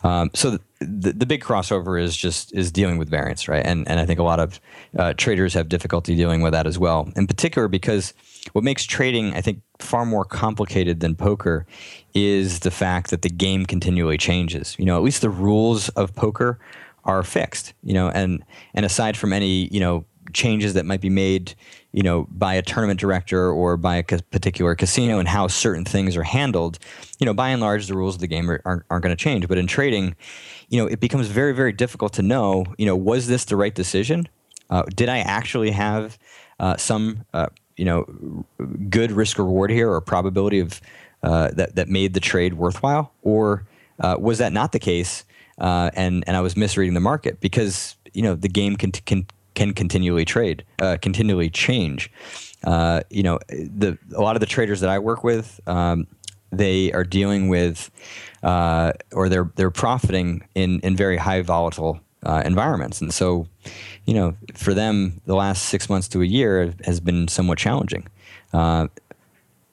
Um, so the, the big crossover is just is dealing with variance, right? And and I think a lot of uh, traders have difficulty dealing with that as well. In particular, because what makes trading, I think, far more complicated than poker is the fact that the game continually changes. You know, at least the rules of poker are fixed. You know, and and aside from any you know changes that might be made, you know, by a tournament director or by a particular casino and how certain things are handled, you know, by and large, the rules of the game are, aren't, aren't going to change. But in trading, you know, it becomes very, very difficult to know, you know, was this the right decision? Uh, did I actually have uh, some, uh, you know, good risk reward here or probability of uh, that that made the trade worthwhile, or uh, was that not the case? Uh, and and I was misreading the market because you know the game can can can continually trade, uh, continually change. Uh, you know, the a lot of the traders that I work with, um, they are dealing with uh, or they're they're profiting in in very high volatile uh, environments, and so you know for them the last six months to a year has been somewhat challenging. Uh,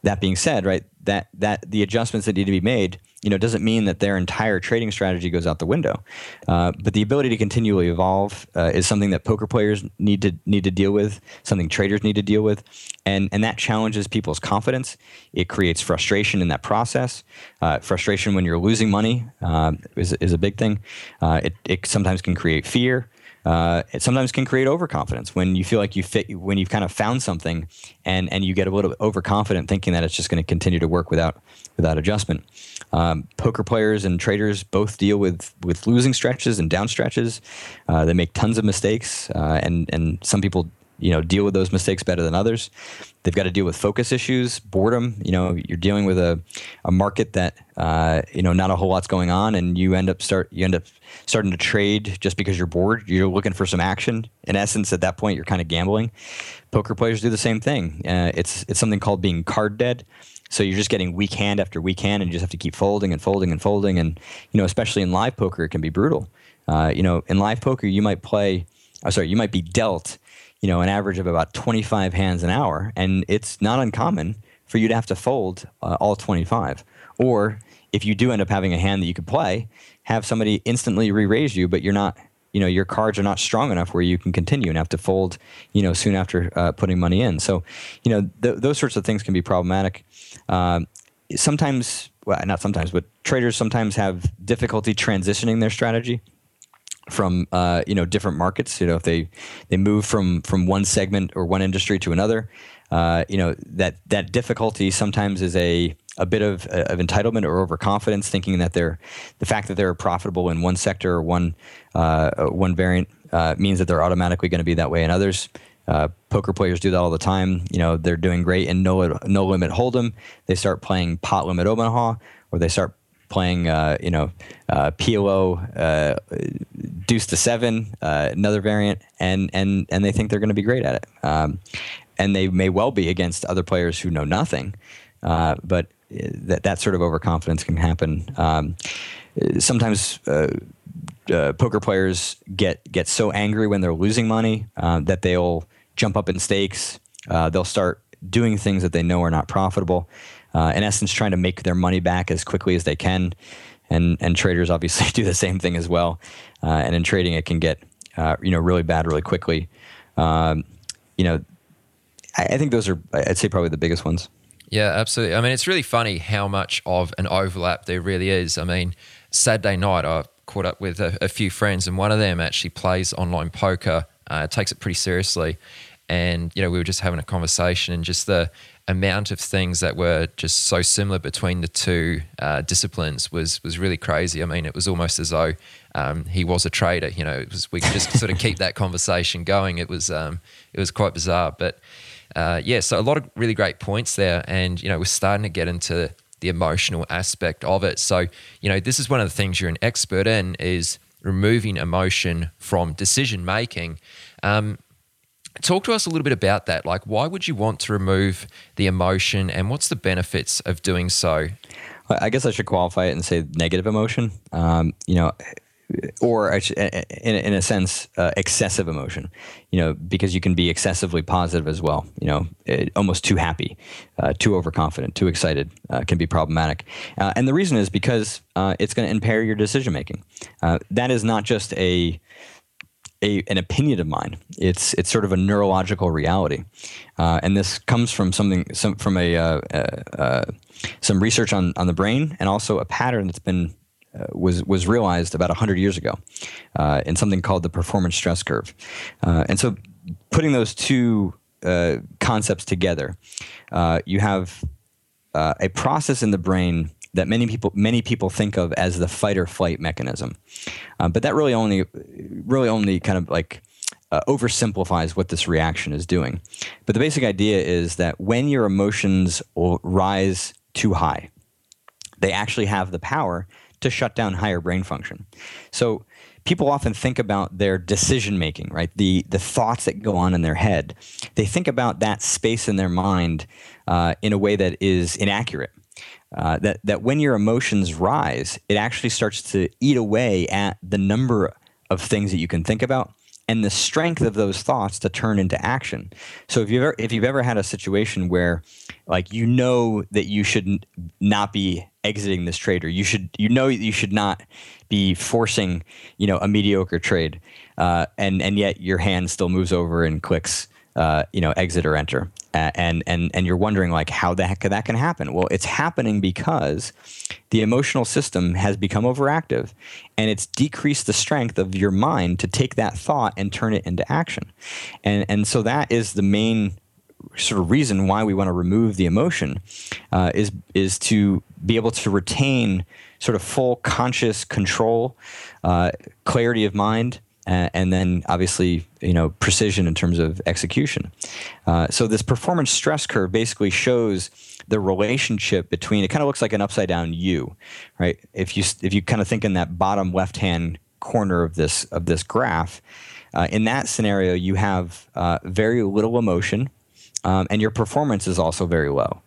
that being said, right, that that the adjustments that need to be made you know, doesn't mean that their entire trading strategy goes out the window. Uh, but the ability to continually evolve uh, is something that poker players need to need to deal with, something traders need to deal with, and and that challenges people's confidence. It creates frustration in that process. Uh, frustration when you're losing money uh, is is a big thing. Uh, it it sometimes can create fear. Uh, it sometimes can create overconfidence when you feel like you fit when you've kind of found something and and you get a little bit overconfident thinking that it's just going to continue to work without without adjustment. Um, poker players and traders both deal with with losing stretches and down stretches. Uh, they make tons of mistakes uh, and and some people you know deal with those mistakes better than others they've got to deal with focus issues boredom you know you're dealing with a, a market that uh, you know not a whole lot's going on and you end up start you end up starting to trade just because you're bored. You're looking for some action. In essence at that point you're kind of gambling. Poker players do the same thing. Uh, it's it's something called being card dead. So you're just getting weak hand after weak hand and you just have to keep folding and folding and folding and you know especially in live poker it can be brutal. Uh, you know in live poker you might play oh, sorry you might be dealt you know, an average of about 25 hands an hour. And it's not uncommon for you to have to fold uh, all 25. Or if you do end up having a hand that you could play, have somebody instantly re-raise you, but you're not, you know, your cards are not strong enough where you can continue and have to fold, you know, soon after uh, putting money in. So, you know, th- those sorts of things can be problematic. Um, sometimes, well, not sometimes, but traders sometimes have difficulty transitioning their strategy from uh, you know different markets. You know, if they they move from from one segment or one industry to another, uh, you know that that difficulty sometimes is a a bit of, of entitlement or overconfidence, thinking that they're the fact that they're profitable in one sector or one uh one variant uh, means that they're automatically going to be that way in others. Uh, poker players do that all the time. You know, they're doing great in no no limit hold'em. They start playing pot limit Omaha, or they start playing, uh, you know, uh, PLO uh, deuce to seven, uh, another variant, and and and they think they're going to be great at it. Um, and they may well be against other players who know nothing, uh, but uh, that that sort of overconfidence can happen. Um, sometimes poker players get get so angry when they're losing money that they'll jump up in stakes. they'll start doing things that they know are not profitable uh, in essence, trying to make their money back as quickly as they can. And, and traders obviously do the same thing as well. Uh, and in trading, it can get uh, you know really bad really quickly. Um, you know, I, I think those are I'd say probably the biggest ones. Yeah, absolutely. I mean, it's really funny how much of an overlap there really is. I mean, Saturday night, I caught up with a, a few friends, and one of them actually plays online poker, uh, takes it pretty seriously. And, you know, we were just having a conversation, and just the amount of things that were just so similar between the two uh, disciplines was was really crazy. I mean, it was almost as though um, he was a trader. You know, was, we could just sort of keep that conversation going. It was um, it was quite bizarre, but uh, yeah. So a lot of really great points there, and you know, we're starting to get into the emotional aspect of it. So you know, this is one of the things you're an expert in is removing emotion from decision making. Um, Talk to us a little bit about that. Like, why would you want to remove the emotion, and what's the benefits of doing so? I guess I should qualify it and say negative emotion. Um, you know, or in, in a sense, uh, excessive emotion. You know, because you can be excessively positive as well. You know, it, almost too happy, uh, too overconfident, too excited uh, can be problematic. Uh, and the reason is because uh, it's going to impair your decision making. Uh, that is not just a a, an opinion of mine. It's it's sort of a neurological reality, uh, and this comes from something some, from a uh, uh, uh, some research on on the brain, and also a pattern that's been uh, was was realized about hundred years ago uh, in something called the performance stress curve, and so putting those two concepts together, you have a process in the brain that many people many people think of as the fight or flight mechanism, um, but that really only really only kind of like uh, oversimplifies what this reaction is doing. But the basic idea is that when your emotions rise too high, they actually have the power to shut down higher brain function. So people often think about their decision making, right? The the thoughts that go on in their head. They think about that space in their mind uh, in a way that is inaccurate. Uh, that that when your emotions rise, it actually starts to eat away at the number of things that you can think about and the strength of those thoughts to turn into action. So if you've ever, if you've ever had a situation where like you know that you should not be exiting this trade or you should you know you should not be forcing you know a mediocre trade uh, and and yet your hand still moves over and clicks uh, you know exit or enter. And and and you're wondering like how the heck that can happen? Well it's happening because the emotional system has become overactive and it's decreased the strength of your mind to take that thought and turn it into action. And and so that is the main sort of reason why we want to remove the emotion uh, is is to be able to retain sort of full conscious control uh, clarity of mind and then obviously you know precision in terms of execution. Uh, so this performance stress curve basically shows the relationship between. It kind of looks like an upside down U, right? If you if you kind of think in that bottom left hand corner of this of this graph, uh, in that scenario you have uh, very little emotion, um, and your performance is also very low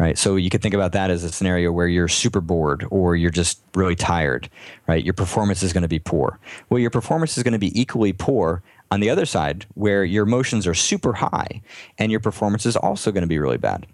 right? So you could think about that as a scenario where you're super bored or you're just really tired, right? Your performance is going to be poor. Well, your performance is going to be equally poor on the other side where your emotions are super high and your performance is also going to be really bad.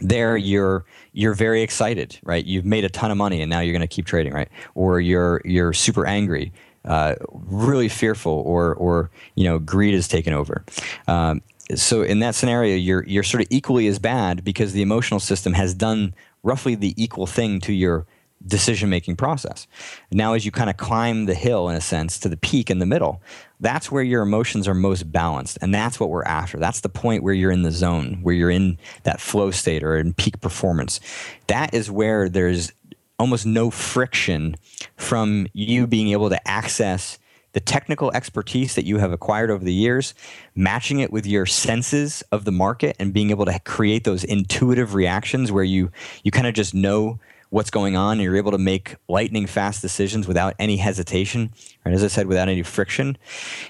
There you're you're very excited, right? You've made a ton of money and now you're going to keep trading, right? Or you're you're super angry uh, really fearful or or you know greed has taken over um, so in that scenario, you're you're sort of equally as bad because the emotional system has done roughly the equal thing to your decision making process. Now, as you kind of climb the hill in a sense to the peak in the middle, that's where your emotions are most balanced, and that's what we're after. That's the point where you're in the zone, where you're in that flow state or in peak performance. That is where there's almost no friction from you being able to access the technical expertise that you have acquired over the years, matching it with your senses of the market and being able to create those intuitive reactions where you you kind of just know what's going on and you're able to make lightning fast decisions without any hesitation, right? As I said, without any friction.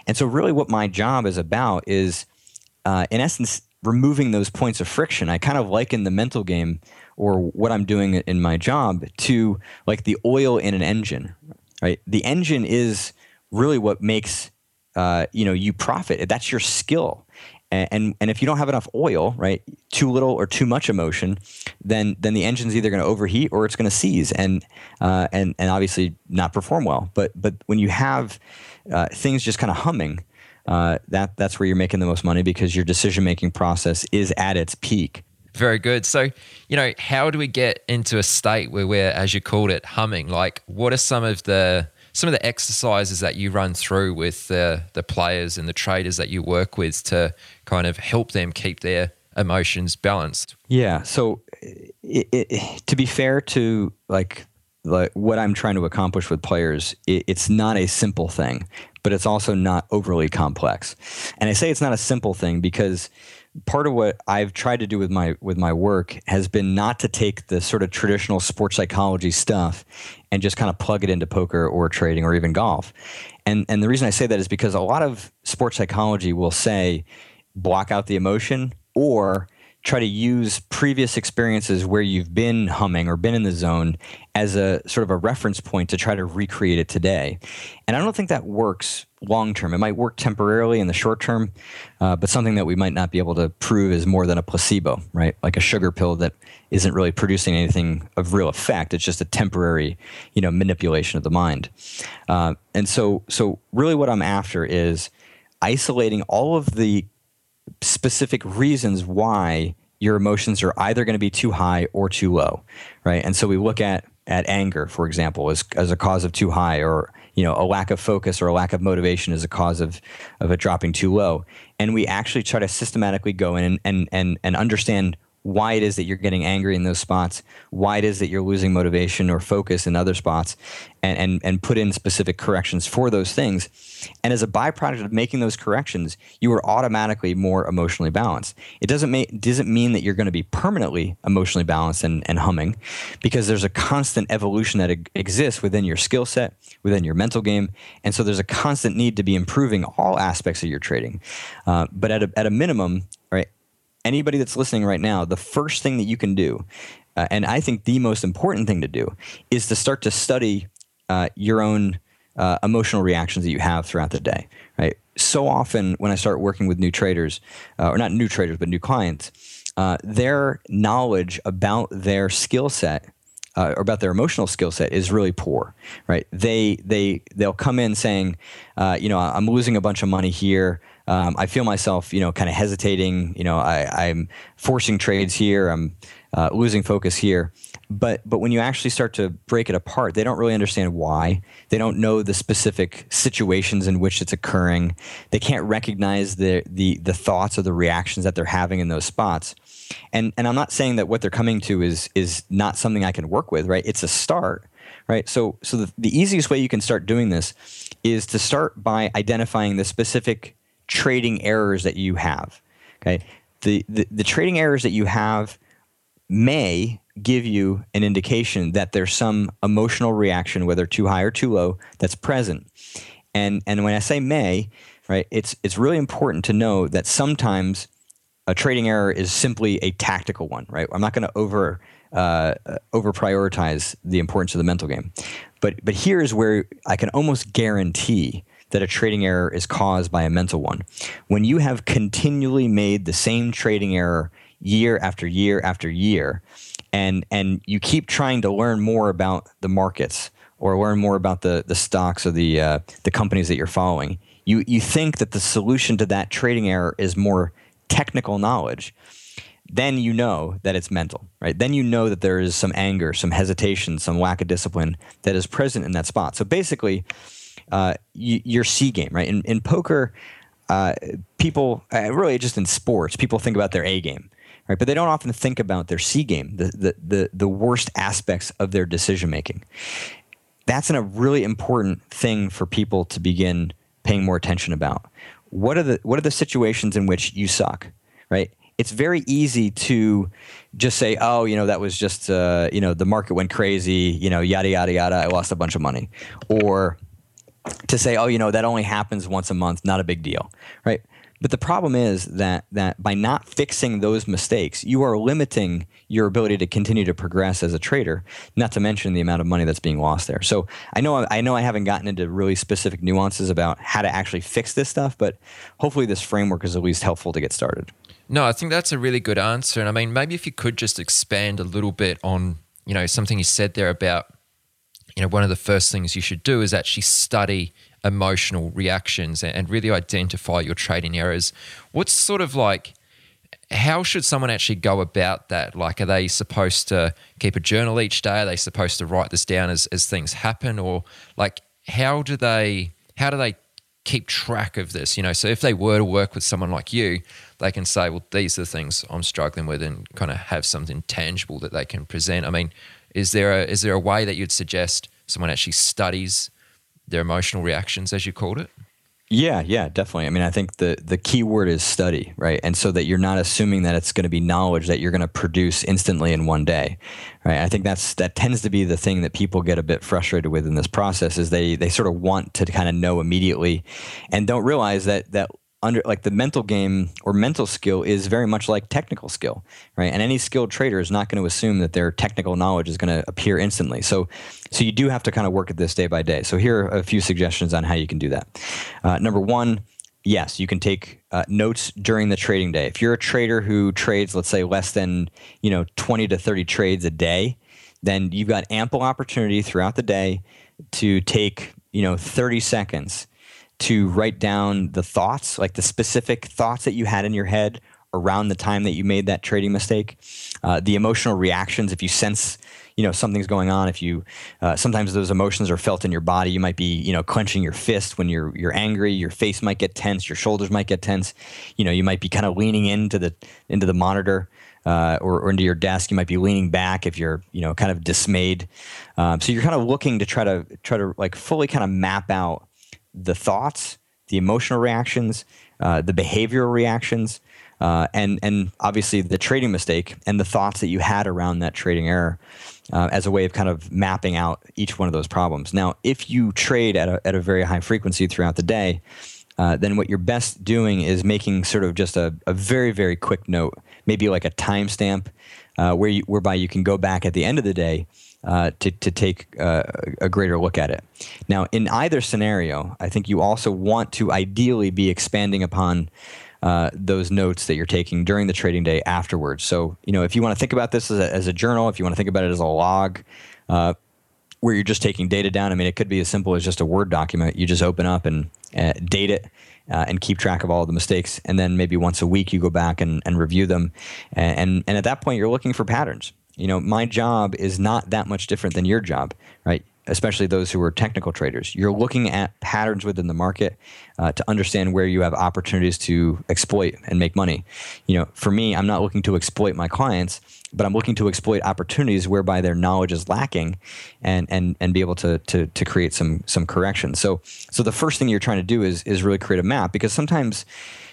And so, really, what my job is about is, uh, in essence, removing those points of friction. I kind of liken the mental game or what I'm doing in my job to like the oil in an engine, right? The engine is really what makes uh, you know you profit. That's your skill. And, and, and if you don't have enough oil, right, too little or too much emotion, then then the engine's either going to overheat or it's going to seize and uh, and and obviously not perform well. But but when you have uh, things just kind of humming, uh, that that's where you're making the most money because your decision making process is at its peak. Very good. So, you know, how do we get into a state where we're, as you called it, humming? Like, what are some of the some of the exercises that you run through with the, the players and the traders that you work with to kind of help them keep their emotions balanced. Yeah. So, it, it, to be fair to like, like what I'm trying to accomplish with players, it, it's not a simple thing, but it's also not overly complex. And I say it's not a simple thing because part of what I've tried to do with my with my work has been not to take the sort of traditional sports psychology stuff and just kind of plug it into poker or trading or even golf. And and the reason I say that is because a lot of sports psychology will say block out the emotion or try to use previous experiences where you've been humming or been in the zone as a sort of a reference point to try to recreate it today. And I don't think that works long term. It might work temporarily in the short term, uh, but something that we might not be able to prove is more than a placebo, right? Like a sugar pill that isn't really producing anything of real effect. It's just a temporary, you know, manipulation of the mind. Uh, and so, so really, what I'm after is isolating all of the specific reasons why your emotions are either going to be too high or too low, right? And so we look at at anger, for example, as as a cause of too high, or you know, a lack of focus or a lack of motivation as a cause of of it dropping too low. And we actually try to systematically go in and and and, and understand why it is that you're getting angry in those spots, why it is that you're losing motivation or focus in other spots, and, and, and put in specific corrections for those things. And as a byproduct of making those corrections, you are automatically more emotionally balanced. It doesn't, make, doesn't mean that you're going to be permanently emotionally balanced and, and humming, because there's a constant evolution that exists within your skill set, within your mental game. And so there's a constant need to be improving all aspects of your trading. Uh, but at a, at a minimum, right, anybody that's listening right now, the first thing that you can do, uh, and I think the most important thing to do, is to start to study uh, your own uh, emotional reactions that you have throughout the day. Right. So often when I start working with new traders, uh, or not new traders, but new clients, uh, their knowledge about their skill set uh, or about their emotional skill set is really poor, right? They they they'll come in saying, you know, I'm losing a bunch of money here. Um, I feel myself, you know, kind of hesitating. You know, I, am forcing trades here. I'm uh, losing focus here. But but when you actually start to break it apart, they don't really understand why. They don't know the specific situations in which it's occurring. They can't recognize the the the thoughts or the reactions that they're having in those spots. And and I'm not saying that what they're coming to is is not something I can work with. Right? It's a start right? So, so the, the easiest way you can start doing this is to start by identifying the specific trading errors that you have. Okay, the, the, the trading errors that you have may give you an indication that there's some emotional reaction, whether too high or too low, that's present. And and when I say may, right, it's it's really important to know that sometimes a trading error is simply a tactical one, right? I'm not going to over uh, over prioritize the importance of the mental game, but but here's where I can almost guarantee that a trading error is caused by a mental one. When you have continually made the same trading error year after year after year, and and you keep trying to learn more about the markets or learn more about the the stocks or the uh, the companies that you're following, you you think that the solution to that trading error is more technical knowledge then you know that it's mental, right? Then you know that there is some anger, some hesitation, some lack of discipline that is present in that spot. So basically, uh, your C game, right? In, in poker, uh, people, uh, really just in sports, people think about their A game, right? But they don't often think about their C game, the, the, the, the worst aspects of their decision making. That's a really important thing for people to begin paying more attention about. What are the what are the situations in which you suck, right? It's very easy to just say, "Oh, you know, that was just uh, you know the market went crazy, you know, yada yada yada. I lost a bunch of money," or to say, oh, you know, that only happens once a month, not a big deal, right? But the problem is that that by not fixing those mistakes, you are limiting your ability to continue to progress as a trader. Not to mention the amount of money that's being lost there. So I know I know I haven't gotten into really specific nuances about how to actually fix this stuff, but hopefully this framework is at least helpful to get started. No, I think that's a really good answer. And I mean, maybe if you could just expand a little bit on you know something you said there about you know, one of the first things you should do is actually study emotional reactions and really identify your trading errors. What's sort of like, how should someone actually go about that? Like, are they supposed to keep a journal each day? Are they supposed to write this down as, as things happen? Or like, how do they, how do they keep track of this? You know, so if they were to work with someone like you, they can say, well, these are the things I'm struggling with and kind of have something tangible that they can present. I mean, is there a, is there a way that you'd suggest someone actually studies their emotional reactions, as you called it? Yeah, yeah, definitely. I mean, I think the the key word is study, right? And so that you're not assuming that it's going to be knowledge that you're going to produce instantly in one day, right? I think that's that tends to be the thing that people get a bit frustrated with in this process is they they sort of want to kind of know immediately, and don't realize that that under like the mental game or mental skill is very much like technical skill, right? And any skilled trader is not going to assume that their technical knowledge is going to appear instantly. So, so you do have to kind of work at this day by day. So here are a few suggestions on how you can do that. Uh, number one, yes, you can take uh, notes during the trading day. If you're a trader who trades, let's say, less than you know 20 to 30 trades a day, then you've got ample opportunity throughout the day to take you know 30 seconds to write down the thoughts, like the specific thoughts that you had in your head around the time that you made that trading mistake, uh, the emotional reactions. If you sense, you know, something's going on, if you uh, sometimes those emotions are felt in your body, you might be, you know, clenching your fist when you're you're angry. Your face might get tense. Your shoulders might get tense. You know, you might be kind of leaning into the into the monitor. Uh, or, or, into your desk. You might be leaning back if you're, you know, kind of dismayed. Um, so you're kind of looking to try to try to like fully kind of map out the thoughts, the emotional reactions, uh, the behavioral reactions, uh, and and obviously the trading mistake and the thoughts that you had around that trading error uh, as a way of kind of mapping out each one of those problems. Now, if you trade at a, at a very high frequency throughout the day, uh, then what you're best doing is making sort of just a, a very very quick note, maybe like a timestamp, uh, where you, whereby you can go back at the end of the day uh, to, to take uh, a greater look at it. Now, in either scenario, I think you also want to ideally be expanding upon uh, those notes that you're taking during the trading day afterwards. So, you know, if you want to think about this as a, as a journal, if you want to think about it as a log, uh, where you're just taking data down, I mean, it could be as simple as just a Word document. You just open up and uh, date it. Uh, and keep track of all of the mistakes. And then maybe once a week you go back and, and review them. And, and, and at that point, you're looking for patterns you know, my job is not that much different than your job, right? Especially those who are technical traders. You're looking at patterns within the market uh, to understand where you have opportunities to exploit and make money. You know, for me, I'm not looking to exploit my clients, but I'm looking to exploit opportunities whereby their knowledge is lacking, and and and be able to to to create some some corrections. So so the first thing you're trying to do is is really create a map because sometimes,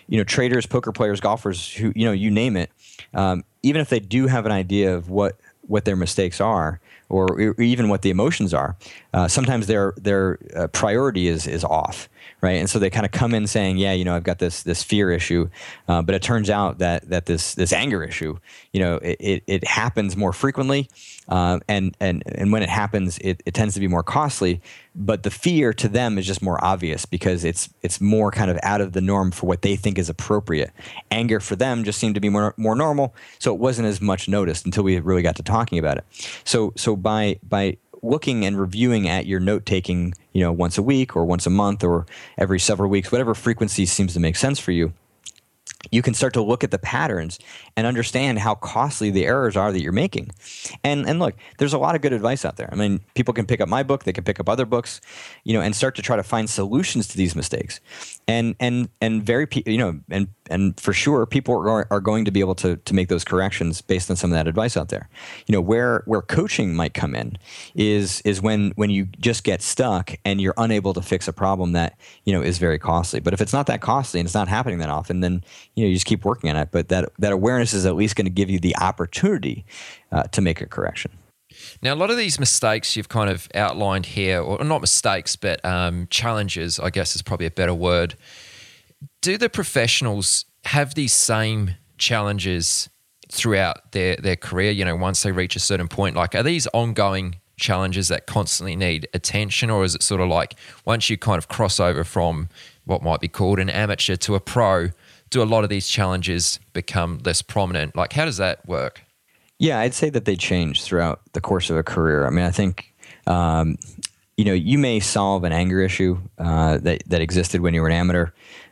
you know, traders, poker players, golfers, who you know, you name it um, even if they do have an idea of what what their mistakes are, or, even what the emotions are, uh, sometimes their their uh, priority is is off, right? And so they kind of come in saying, "Yeah, you know, I've got this this fear issue," uh, but it turns out that that this this anger issue, you know, it, it, it happens more frequently, uh, and and and when it happens, it, it tends to be more costly. But the fear to them is just more obvious because it's it's more kind of out of the norm for what they think is appropriate. Anger for them just seemed to be more more normal, so it wasn't as much noticed until we really got to talking about it. So so by by looking and reviewing at your note taking, you know, once a week or once a month or every several weeks, whatever frequency seems to make sense for you, you can start to look at the patterns and understand how costly the errors are that you're making. And and look, there's a lot of good advice out there. I mean, people can pick up my book, they can pick up other books, you know, and start to try to find solutions to these mistakes. And and and very you know, and and for sure people are, are going to be able to to make those corrections based on some of that advice out there. You know, where where coaching might come in is is when when you just get stuck and you're unable to fix a problem that, you know, is very costly. But if it's not that costly and it's not happening that often, then you know you just keep working on it. But that that awareness is at least going to give you the opportunity uh, to make a correction. Now, a lot of these mistakes you've kind of outlined here, or not mistakes, but um, challenges, I guess is probably a better word. Do the professionals have these same challenges throughout their, their career? You know, once they reach a certain point, like are these ongoing challenges that constantly need attention, or is it sort of like once you kind of cross over from what might be called an amateur to a pro, do a lot of these challenges become less prominent? Like, how does that work? Yeah, I'd say that they change throughout the course of a career. I mean, I think, um, you know, you may solve an anger issue uh, that, that existed when you were an amateur.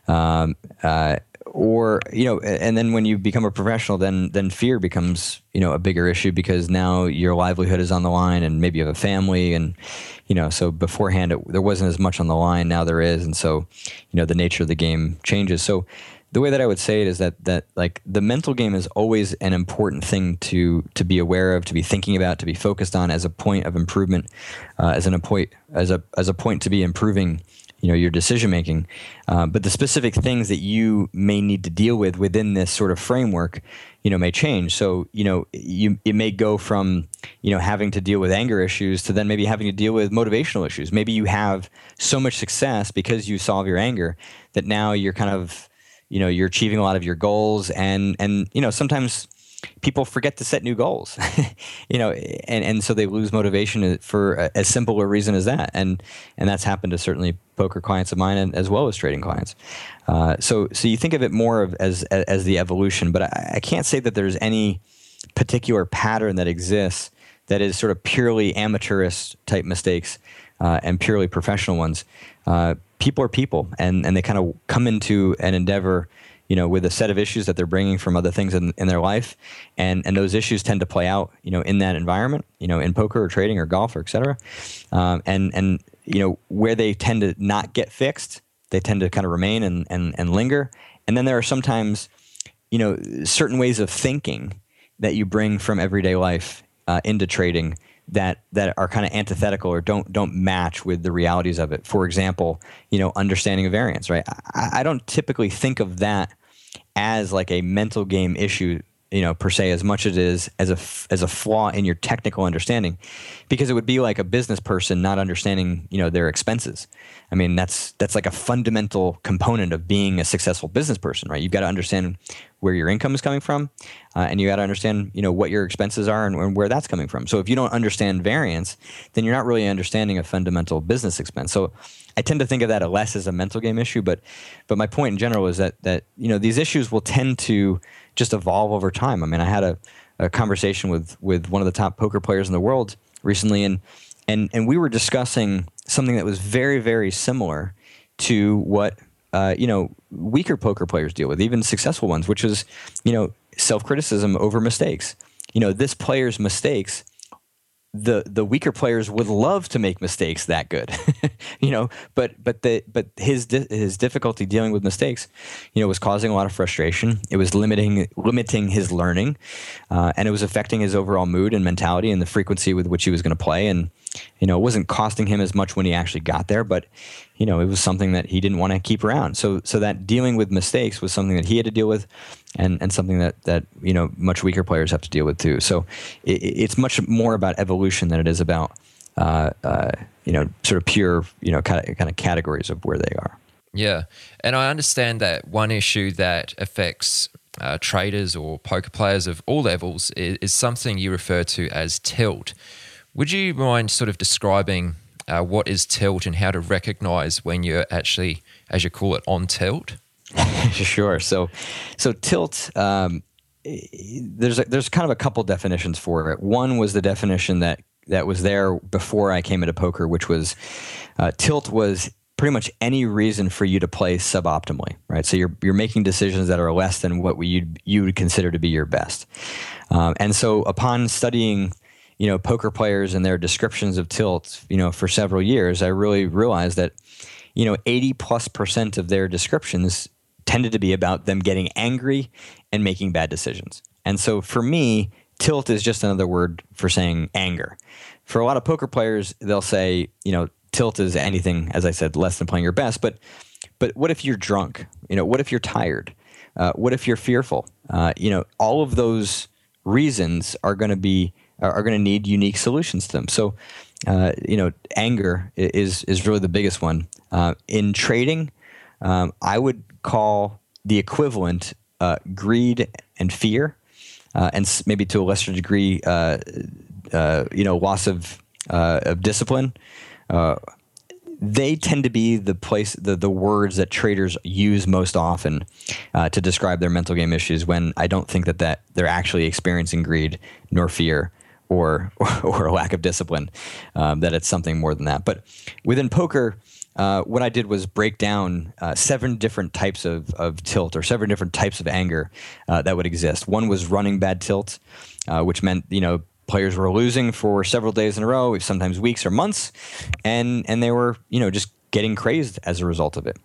Um, uh, or you know and then when you become a professional then then fear becomes you know a bigger issue because now your livelihood is on the line and maybe you have a family and you know so beforehand it, there wasn't as much on the line now there is and so you know the nature of the game changes so the way that I would say it is that that like the mental game is always an important thing to to be aware of, to be thinking about, to be focused on as a point of improvement, uh, as an a point as a as a point to be improving you know your decision making uh, but the specific things that you may need to deal with within this sort of framework you know may change. So you know you it may go from you know having to deal with anger issues to then maybe having to deal with motivational issues. Maybe you have so much success because you solve your anger that now you're kind of you know you're achieving a lot of your goals and and you know sometimes people forget to set new goals, you know, and, and so they lose motivation for as simple a reason as that. And, and that's happened to certainly poker clients of mine and as well as trading clients. Uh, so, so you think of it more of as, as the evolution, but I, I can't say that there's any particular pattern that exists that is sort of purely amateurist type mistakes uh, and purely professional ones. Uh, people are people, and, and they kind of come into an endeavor you know, with a set of issues that they're bringing from other things in, in their life, and and those issues tend to play out, you know, in that environment, you know, in poker or trading or golf or et cetera, um, and and you know where they tend to not get fixed, they tend to kind of remain and and and linger, and then there are sometimes, you know, certain ways of thinking that you bring from everyday life uh, into trading that that are kind of antithetical or don't don't match with the realities of it. For example, you know, understanding of variance, right? I, I don't typically think of that as like a mental game issue you know per se as much as it is as a as a flaw in your technical understanding because it would be like a business person not understanding you know their expenses. I mean that's that's like a fundamental component of being a successful business person right? You've got to understand where your income is coming from uh, and you got to understand you know what your expenses are and, and, where that's coming from. So if you don't understand variance then you're not really understanding a fundamental business expense. So I tend to think of that less as a mental game issue, but but my point in general is that that you know these issues will tend to just evolve over time. I mean, I had a, a conversation with with one of the top poker players in the world recently, and and and we were discussing something that was very very similar to what uh, you know weaker poker players deal with, even successful ones, which is you know self criticism over mistakes. You know, this player's mistakes the the weaker players would love to make mistakes that good, you know. But but the but his his difficulty dealing with mistakes, you know, was causing a lot of frustration. It was limiting limiting his learning, uh, and it was affecting his overall mood and mentality and the frequency with which he was going to play. And you know, it wasn't costing him as much when he actually got there, but you know, it was something that he didn't want to keep around. So, so that dealing with mistakes was something that he had to deal with, and and something that that you know much weaker players have to deal with too. So, it, it's much more about evolution than it is about uh, uh, you know sort of pure you know kind of kind of categories of where they are. Yeah, and I understand that one issue that affects uh, traders or poker players of all levels is, is something you refer to as tilt. Would you mind sort of describing uh, what is tilt and how to recognize when you're actually, as you call it, on tilt? sure. So, so tilt. Um, there's a, there's kind of a couple definitions for it. One was the definition that that was there before I came into poker, which was uh, tilt was pretty much any reason for you to play suboptimally, right? So you're you're making decisions that are less than what we you'd, you would consider to be your best. Um, and so upon studying you know poker players and their descriptions of tilt you know for several years i really realized that you know 80 plus percent of their descriptions tended to be about them getting angry and making bad decisions. And so for me tilt is just another word for saying anger. For a lot of poker players they'll say you know tilt is anything as i said less than playing your best. But but what if you're drunk? You know what if you're tired? Uh, what if you're fearful? Uh, you know all of those reasons are going to be are, going to need unique solutions to them. So, uh, you know, anger is is really the biggest one. Uh, in trading, um, I would call the equivalent uh, greed and fear, uh, and maybe to a lesser degree, uh, uh, you know, loss of of discipline they tend to be the place the, the words that traders use most often uh, to describe their mental game issues when i don't think that, that they're actually experiencing greed nor fear or or, a lack of discipline. Um, that it's something more than that. But within poker, uh, what I did was break down uh, seven different types of, of tilt or seven different types of anger uh, that would exist. One was running bad tilt, uh, which meant you know players were losing for several days in a row, sometimes weeks or months, and and they were you know just getting crazed as a result of it.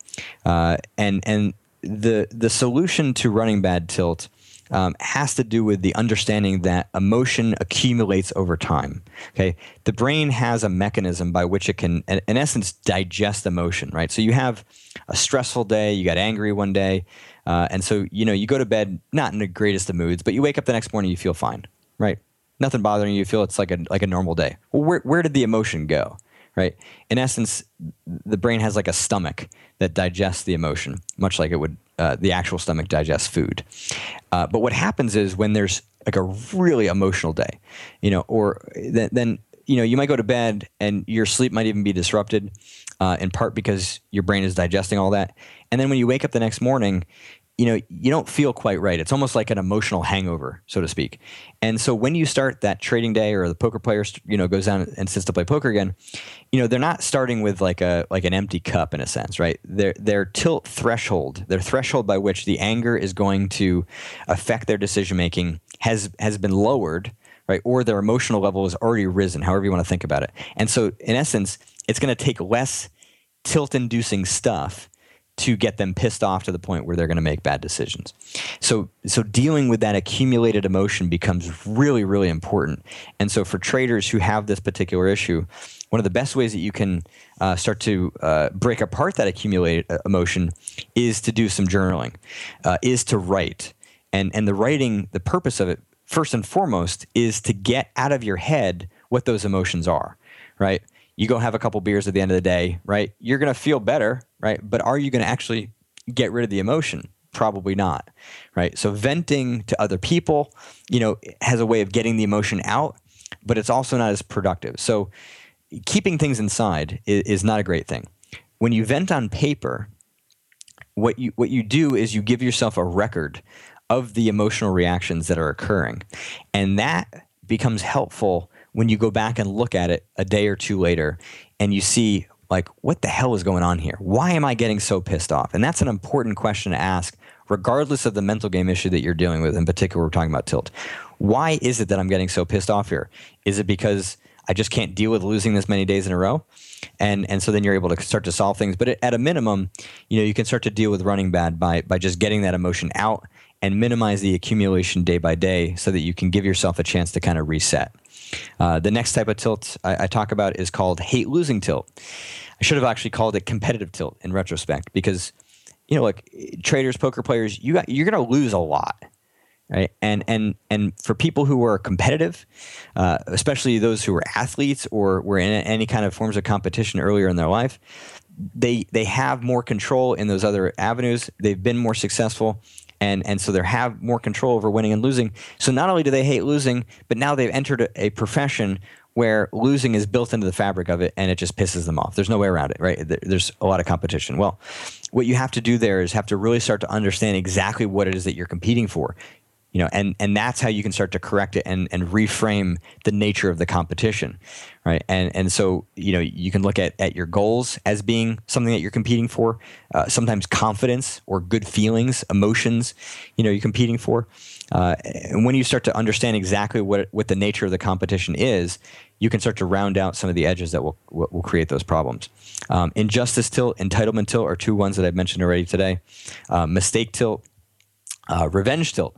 Uh, and and the the solution to running bad tilt um, has to do with the understanding that emotion accumulates over time. Okay, the brain has a mechanism by which it can, in, in essence, digest emotion. Right. So you have a stressful day, you got angry one day, uh, and so you know you go to bed not in the greatest of moods, but you wake up the next morning, you feel fine. Right. Nothing bothering you. You feel it's like a like a normal day. Well, where where did the emotion go? right? In essence, the brain has like a stomach that digests the emotion, much like it would uh, the actual stomach digests food. Uh, but what happens is when there's like a really emotional day, you know, or then, then you know you might go to bed and your sleep might even be disrupted, uh, in part because your brain is digesting all that, and then when you wake up the next morning, you know you don't feel quite right. It's almost like an emotional hangover so to speak. And so when you start that trading day or the poker player you know goes down and sits to play poker again you know they're not starting with like a like an empty cup in a sense right? Their their tilt threshold their threshold by which the anger is going to affect their decision making has has been lowered right? Or their emotional level has already risen however you want to think about it. And so in essence it's going to take less tilt inducing stuff to get them pissed off to the point where they're going to make bad decisions. So so dealing with that accumulated emotion becomes really really important. And so for traders who have this particular issue, one of the best ways that you can uh, start to uh, break apart that accumulated uh, emotion is to do some journaling, uh, is to write. And and the writing, the purpose of it first and foremost is to get out of your head what those emotions are, right? You go have a couple beers at the end of the day, right? You're going to feel better, right? But are you going to actually get rid of the emotion? Probably not, right? So venting to other people, you know, has a way of getting the emotion out, but it's also not as productive. So keeping things inside is, is not a great thing. When you vent on paper, what you what you do is you give yourself a record of the emotional reactions that are occurring, and that becomes helpful when you go back and look at it a day or two later and you see like what the hell is going on here? Why am i getting so pissed off? And that's an important question to ask regardless of the mental game issue that you're dealing with in particular we're talking about tilt. Why is it that i'm getting so pissed off here? Is it because i just can't deal with losing this many days in a row? And and so then you're able to start to solve things. But at a minimum you know you can start to deal with running bad by by just getting that emotion out and minimize the accumulation day by day so that you can give yourself a chance to kind of reset uh, the next type of tilt I, I talk about is called hate losing tilt. I should have actually called it competitive tilt in retrospect because, you know, like traders, poker players, you got, you're going to lose a lot, right? And and and for people who are competitive, uh, especially those who are athletes or were in any kind of forms of competition earlier in their life, they they have more control in those other avenues. They've been more successful, and and so they have more control over winning and losing. So not only do they hate losing, but now they've entered a, a profession where losing is built into the fabric of it and it just pisses them off. There's no way around it, right? There's a lot of competition. Well, what you have to do there is have to really start to understand exactly what it is that you're competing for you know and and that's how you can start to correct it and and reframe the nature of the competition right and and so you know you can look at at your goals as being something that you're competing for uh, sometimes confidence or good feelings emotions you know you're competing for uh, and when you start to understand exactly what what the nature of the competition is you can start to round out some of the edges that will will create those problems. Um, injustice tilt, entitlement tilt are two ones that I've mentioned already today. Uh, mistake tilt, uh, revenge tilt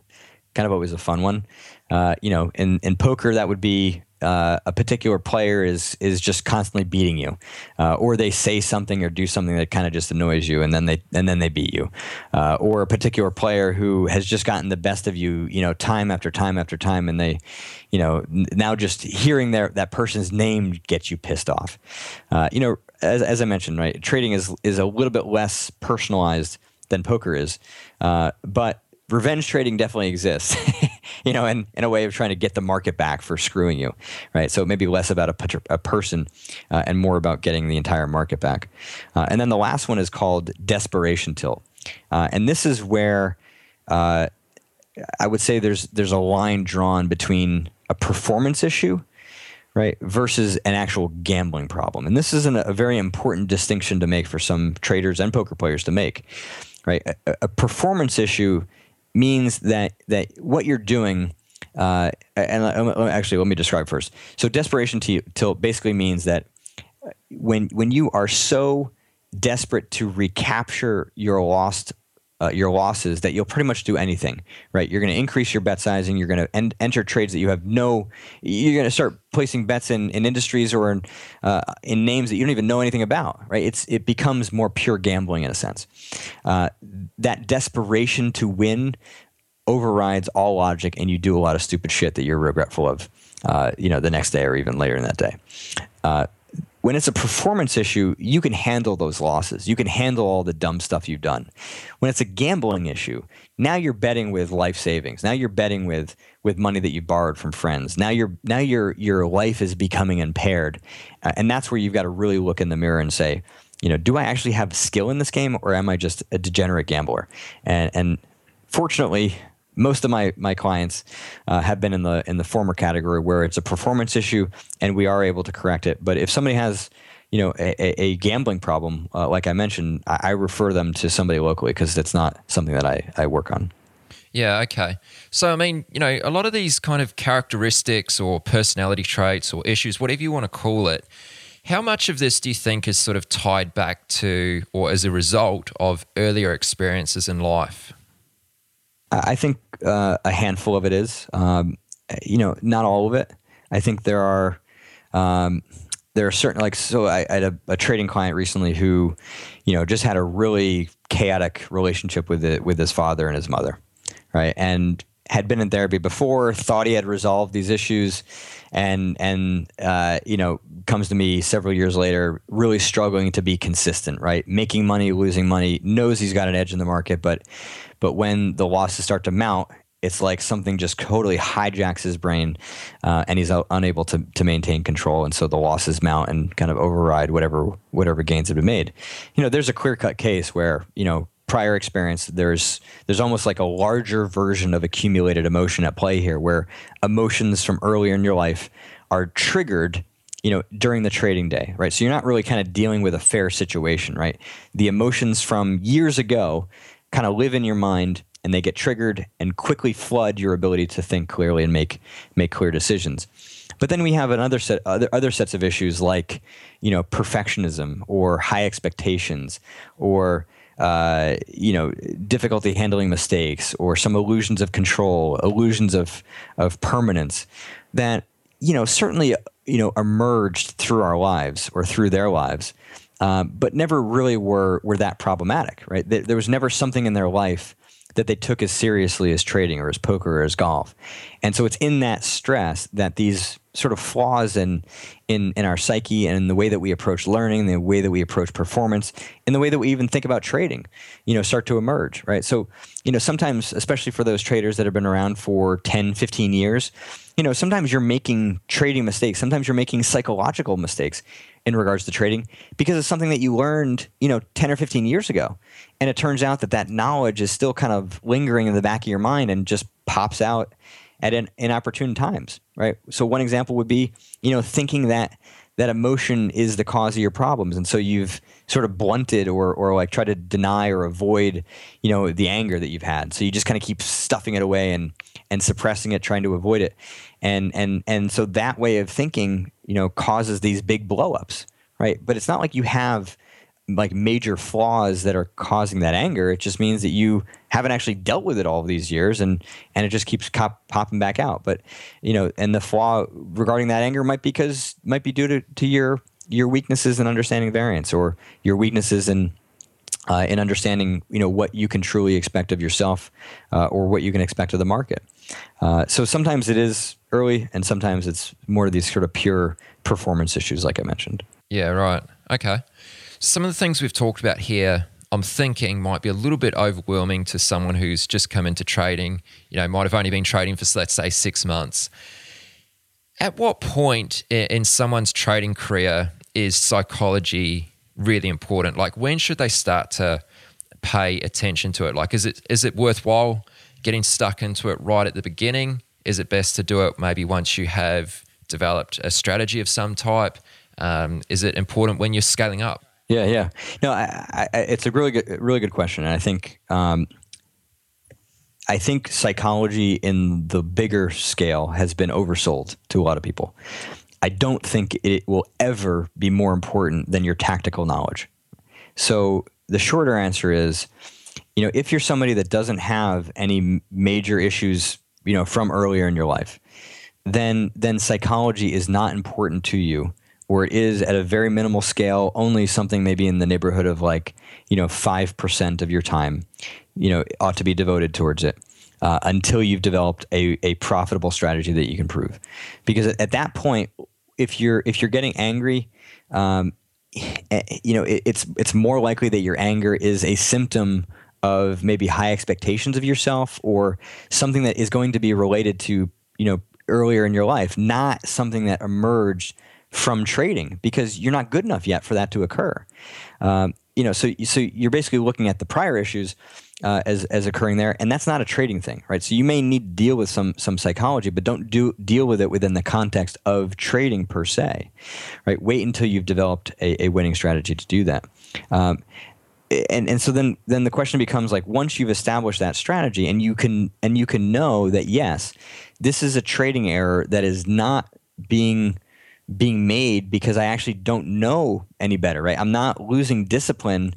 kind of always a fun one. Uh, you know, in, in poker, that would be uh, a particular player is is just constantly beating you, uh, or they say something or do something that kind of just annoys you, and then they and then they beat you, uh, or a particular player who has just gotten the best of you, you know, time after time after time, and they, you know, now just hearing their that person's name gets you pissed off. Uh, you know, as, as I mentioned, right, trading is is a little bit less personalized than poker is, uh, but revenge trading definitely exists, you know, in, in a way of trying to get the market back for screwing you, right? So maybe less about a, a person uh, and more about getting the entire market back. Uh, and then the last one is called desperation tilt. Uh, and this is where uh, I would say there's, there's a line drawn between a performance issue, right? Versus an actual gambling problem. And this is an, a very important distinction to make for some traders and poker players to make, right? A, a performance issue means that that what you're doing. Uh, and uh, um, um, actually, let me describe first. So, desperation to tilt basically means that when when you are so desperate to recapture your lost uh, your losses that you'll pretty much do anything, right? You're going to increase your bet sizing. You're going to en- enter trades that you have no. You're going to start placing bets in, in industries or in, uh, in names that you don't even know anything about, right? It's it becomes more pure gambling in a sense. Uh, that desperation to win overrides all logic, and you do a lot of stupid shit that you're regretful of, uh, you know, the next day or even later in that day. When it's a performance issue, you can handle those losses. You can handle all the dumb stuff you've done. When it's a gambling issue, now you're betting with life savings. Now you're betting with with money that you borrowed from friends. Now your now your your life is becoming impaired, uh, and that's where you've got to really look in the mirror and say, you know, do I actually have skill in this game, or am I just a degenerate gambler? And and fortunately, most of my my clients uh, have been in the in the former category where it's a performance issue and we are able to correct it. But if somebody has you know a, a gambling problem, uh, like I mentioned, I, I, refer them to somebody locally because it's not something that I, I work on. Yeah, okay. So, I mean, you know, a lot of these kind of characteristics or personality traits or issues, whatever you want to call it, how much of this do you think is sort of tied back to or as a result of earlier experiences in life? I think uh, a handful of it is. Um, you know, not all of it. I think there are um, there are certain like so. I, I had a, a, trading client recently who, you know, just had a really chaotic relationship with it with his father and his mother, right? And had been in therapy before, thought he had resolved these issues, and and uh, you know comes to me several years later, really struggling to be consistent, right? Making money, losing money, knows he's got an edge in the market, but but when the losses start to mount, it's like something just totally hijacks his brain, uh, and he's unable to to maintain control, and so the losses mount and kind of override whatever whatever gains have been made. You know, there's a clear cut case where you know prior experience there's there's almost like a larger version of accumulated emotion at play here where emotions from earlier in your life are triggered you know during the trading day right? So you're not really kind of dealing with a fair situation right? The emotions from years ago kind of live in your mind and they get triggered and quickly flood your ability to think clearly and make make clear decisions. But then we have another set other other sets of issues like you know perfectionism or high expectations or uh, you know, difficulty handling mistakes or some illusions of control, illusions of of permanence that you know certainly you know emerged through our lives or through their lives, um, but never really were were that problematic. Right? There, there was never something in their life that they took as seriously as trading or as poker or as golf, and so it's in that stress that these sort of flaws in in in our psyche and in the way that we approach learning, the way that we approach performance, and the way that we even think about trading, you know, start to emerge, right? So, you know, sometimes especially for those traders that have been around for 10, 15 years, you know, sometimes you're making trading mistakes, sometimes you're making psychological mistakes in regards to trading because it's something that you learned, you know, 10 or 15 years ago. And it turns out that that knowledge is still kind of lingering in the back of your mind and just pops out at an inopportune times, right? So one example would be, you know, thinking that that emotion is the cause of your problems, and so you've sort of blunted or or like try to deny or avoid, you know, the anger that you've had. So you just kind of keep stuffing it away and and suppressing it, trying to avoid it, and and and so that way of thinking, you know, causes these big blowups, right? But it's not like you have like major flaws that are causing that anger. It just means that you haven't actually dealt with it all of these years, and and it just keeps cop, popping back out. But you know, and the flaw regarding that anger might be because might be due to, to your your weaknesses in understanding variance or your weaknesses in uh, in understanding you know what you can truly expect of yourself uh, or what you can expect of the market. Uh, so sometimes it is early, and sometimes it's more of these sort of pure performance issues, like I mentioned. Yeah. Right. Okay. Some of the things we've talked about here, I'm thinking might be a little bit overwhelming to someone who's just come into trading, you know, might have only been trading for, let's say, six months. At what point in someone's trading career is psychology really important? Like, when should they start to pay attention to it? Like, is it is it worthwhile getting stuck into it right at the beginning? Is it best to do it maybe once you have developed a strategy of some type? Um, is it important when you're scaling up? Yeah, yeah. No, I, I, it's a really good, really good question, and I think um, I think psychology in the bigger scale has been oversold to a lot of people. I don't think it will ever be more important than your tactical knowledge. So the shorter answer is, you know, if you're somebody that doesn't have any major issues, you know, from earlier in your life, then then psychology is not important to you or it is at a very minimal scale, only something maybe in the neighborhood of like, you know, 5% of your time, you know, ought to be devoted towards it. Uh, until you've developed a, a profitable strategy that you can prove, because at, at that point, if you're if you're getting angry, um, eh, you know it, it's it's more likely that your anger is a symptom of maybe high expectations of yourself or something that is going to be related to you know earlier in your life, not something that emerged from trading because you're not good enough yet for that to occur. Um, you know, so so you're basically looking at the prior issues uh, as as occurring there, and that's not a trading thing, right? So you may need to deal with some some psychology, but don't do deal with it within the context of trading per se, right? Wait until you've developed a, a winning strategy to do that. Um, and and so then then the question becomes like once you've established that strategy and you can and you can know that yes this is a trading error that is not being being made because I actually don't know any better, right? I'm not losing discipline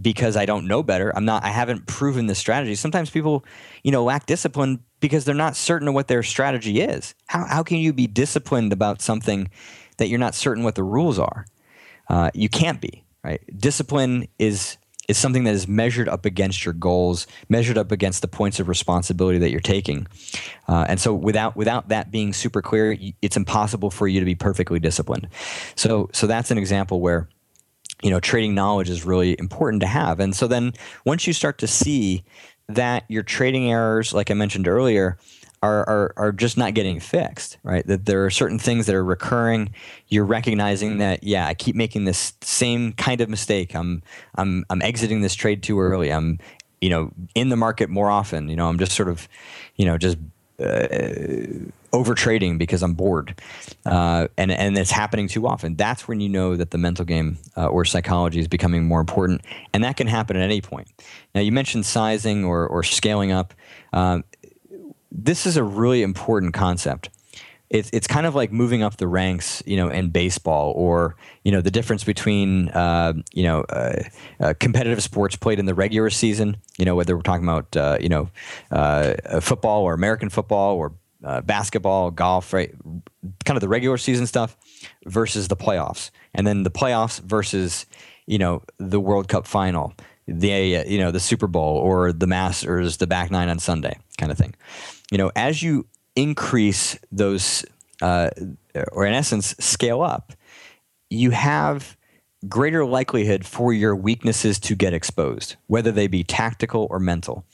because I don't know better. I'm not I haven't proven the strategy. Sometimes people, you know, lack discipline because they're not certain of what their strategy is. How how can you be disciplined about something that you're not certain what the rules are? Uh, you can't be, right? Discipline is is something that is measured up against your goals, measured up against the points of responsibility that you're taking. Uh, and so without without that being super clear, it's impossible for you to be perfectly disciplined. So so that's an example where you know trading knowledge is really important to have. And so then once you start to see that your trading errors, like I mentioned earlier, are, are, are just not getting fixed, right? That there are certain things that are recurring. You're recognizing that, yeah, I keep making this same kind of mistake. I'm, I'm, I'm exiting this trade too early. I'm, you know, in the market more often. You know, I'm just sort of, you know, just uh, over trading because I'm bored, uh, and and it's happening too often. That's when you know that the mental game uh, or psychology is becoming more important, and that can happen at any point. Now, you mentioned sizing or or scaling up. Um, this is a really important concept. It's it's kind of like moving up the ranks, you know, in baseball, or you know, the difference between uh, you know uh, uh, competitive sports played in the regular season, you know, whether we're talking about uh, you know football or American football or uh, basketball, golf, right? Kind of the regular season stuff versus the playoffs, and then the playoffs versus you know the World Cup final, the you know the Super Bowl or the Masters, the back nine on Sunday, kind of thing you know, as you increase those, uh, or in essence, scale up, you have greater likelihood for your weaknesses to get exposed, whether they be tactical or mental.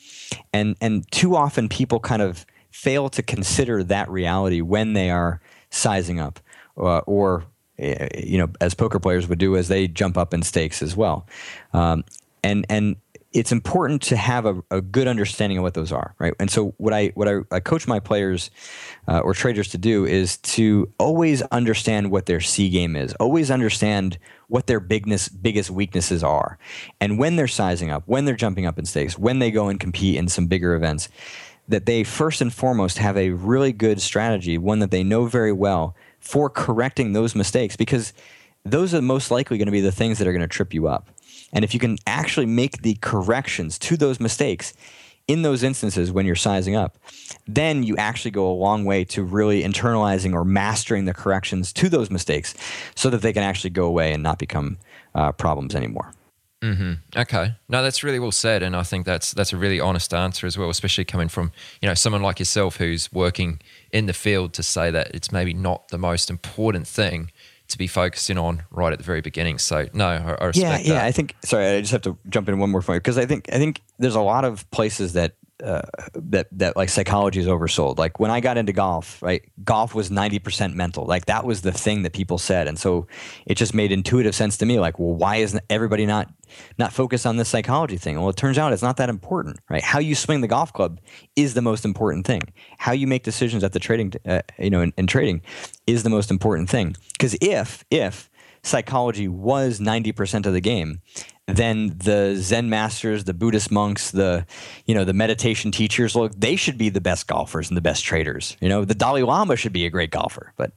And and too often people kind of fail to consider that reality when they are sizing up, uh, or eh, you know, as poker players would do as they jump up in stakes as well. Um, and and it's important to have a, a, good understanding of what those are, right? And so what I what I, I coach my players uh, or traders to do is to always understand what their C game is, always understand what their bigness biggest weaknesses are, and when they're sizing up, when they're jumping up in stakes, when they go and compete in some bigger events, that they first and foremost have a really good strategy, one that they know very well for correcting those mistakes, because those are most likely going to be the things that are going to trip you up. And if you can actually make the corrections to those mistakes in those instances when you're sizing up, then you actually go a long way to really internalizing or mastering the corrections to those mistakes so that they can actually go away and not become uh, problems anymore. Mm-hmm. Okay, no, that's really well said, and I think that's that's a really honest answer as well, especially coming from you know someone like yourself who's working in the field to say that it's maybe not the most important thing to be focusing on right at the very beginning. So no, I, I respect yeah, that. yeah. I think sorry, I just have to jump in one more point because I think I think there's a lot of places that uh, that that like psychology is oversold. Like when I got into golf, right? Golf was ninety percent mental. Like that was the thing that people said, and so it just made intuitive sense to me. Like, well, why isn't everybody not not focused on this psychology thing? Well, it turns out it's not that important, right? How you swing the golf club is the most important thing. How you make decisions at the trading, uh, you know, in, in trading, is the most important thing. Because if if psychology was 90% of the game, then the Zen masters, the Buddhist monks, the you know the meditation teachers, look, they should be the best golfers and the best traders. You know, the Dalai Lama should be a great golfer, but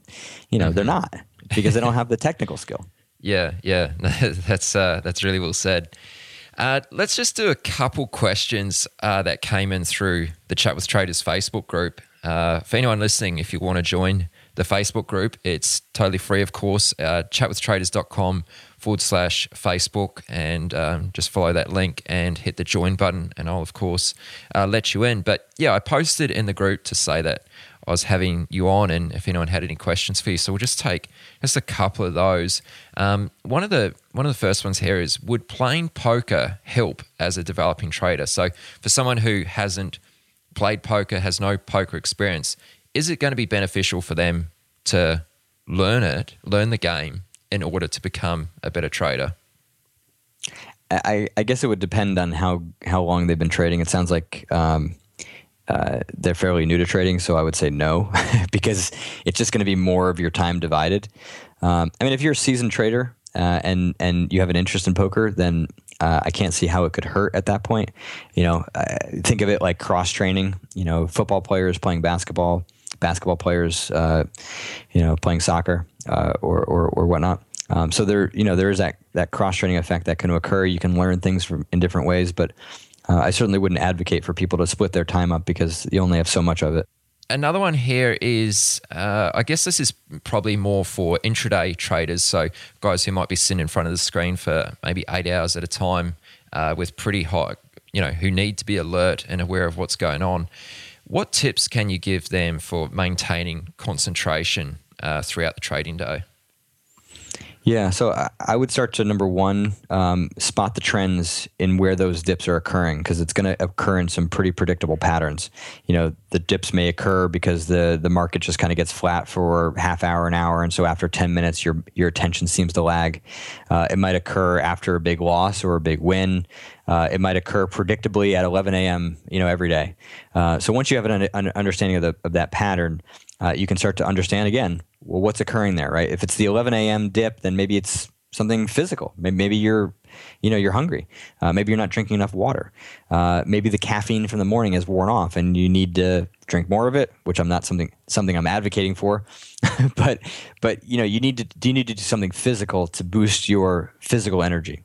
you know mm-hmm. they're not because they don't have the technical skill. Yeah, yeah, that's uh, that's really well said. Uh, let's just do a couple questions uh, that came in through the Chat with Traders Facebook group. Uh, for anyone listening, if you want to join the Facebook group, it's totally free, of course. Uh, chatwithtraders.com forward slash Facebook and um, just follow that link and hit the join button, and I'll, of course, uh, let you in. But yeah, I posted in the group to say that I was having you on, and if anyone had any questions for you, so we'll just take just a couple of those. Um, one of the one of the first ones here is: Would playing poker help as a developing trader? So, for someone who hasn't played poker, has no poker experience, is it going to be beneficial for them to learn it, learn the game, in order to become a better trader? I, I guess it would depend on how how long they've been trading. It sounds like um, uh, they're fairly new to trading, so I would say no, because it's just going to be more of your time divided. Um, I mean, if you're a seasoned trader uh, and and you have an interest in poker, then uh, I can't see how it could hurt at that point. You know, think of it like cross training. You know, football players playing basketball, basketball players, uh, you know, playing soccer uh, or, or, or whatnot. Um, so there, you know, there is that that cross training effect that can occur. You can learn things from in different ways, but uh, I certainly wouldn't advocate for people to split their time up because you only have so much of it. Another one here is, uh, I guess this is probably more for intraday traders. So guys who might be sitting in front of the screen for maybe eight hours at a time uh, with pretty hot, you know, who need to be alert and aware of what's going on. What tips can you give them for maintaining concentration uh, throughout the trading day? Yeah, so I would start to number one, um, spot the trends in where those dips are occurring because it's going to occur in some pretty predictable patterns. You know, the dips may occur because the the market just kind of gets flat for half hour, an hour, and so after ten minutes, your your attention seems to lag. Uh, it might occur after a big loss or a big win. Uh, it might occur predictably at 11 a.m. You know, every day. Uh, so once you have an, an understanding of, the, of that pattern, uh, you can start to understand again well what's occurring there right? If it's the 11 a.m dip then maybe it's something physical. Maybe, maybe you're you know you're hungry. Uh, maybe you're not drinking enough water. Uh, maybe the caffeine from the morning has worn off and you need to drink more of it which i'm not something something i'm advocating for. But but you know you need to you need to do something physical to boost your physical energy.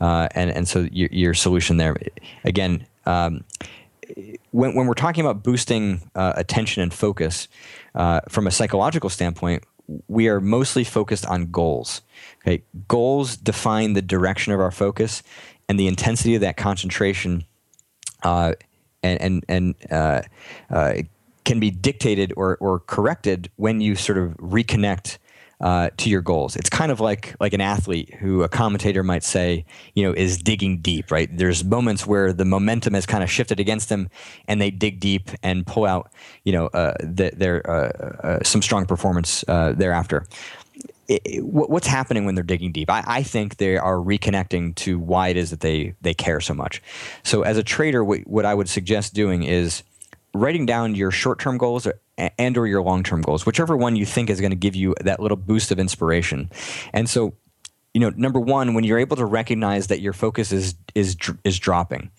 Uh, and and so your, your solution there again um, when, when we're talking about boosting uh, attention and focus uh, from a psychological standpoint, we are mostly focused on goals. Okay, goals define the direction of our focus and the intensity of that concentration, uh, and and and uh, uh, can be dictated or or corrected when you sort of reconnect uh, to your goals. It's kind of like like an athlete who a commentator might say, you know, is digging deep. Right? There's moments where the momentum has kind of shifted against them, and they dig deep and pull out, you know, uh, the, their uh, uh some strong performance uh, thereafter. It, it, what's happening when they're digging deep? I, I, think they are reconnecting to why it is that they they care so much. So as a trader, what, what I would suggest doing is writing down your short-term goals and or your long-term goals whichever one you think is going to give you that little boost of inspiration. And so you know number one when you're able to recognize that your focus is is is dropping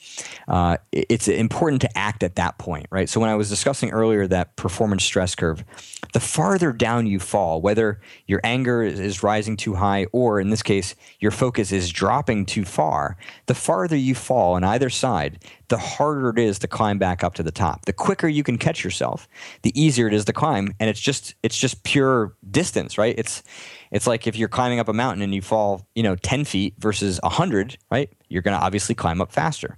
uh, it's important to act at that point right? So when i was discussing earlier that performance stress curve the farther down you fall whether your anger is rising too high or in this case your focus is dropping too far the farther you fall on either side the harder it is to climb back up to the top. The quicker you can catch yourself the easier it is to climb and it's just it's just pure distance right? It's it's like if you're climbing up a mountain and you fall, you know, 10 feet versus 100, right? You're going to obviously climb up faster.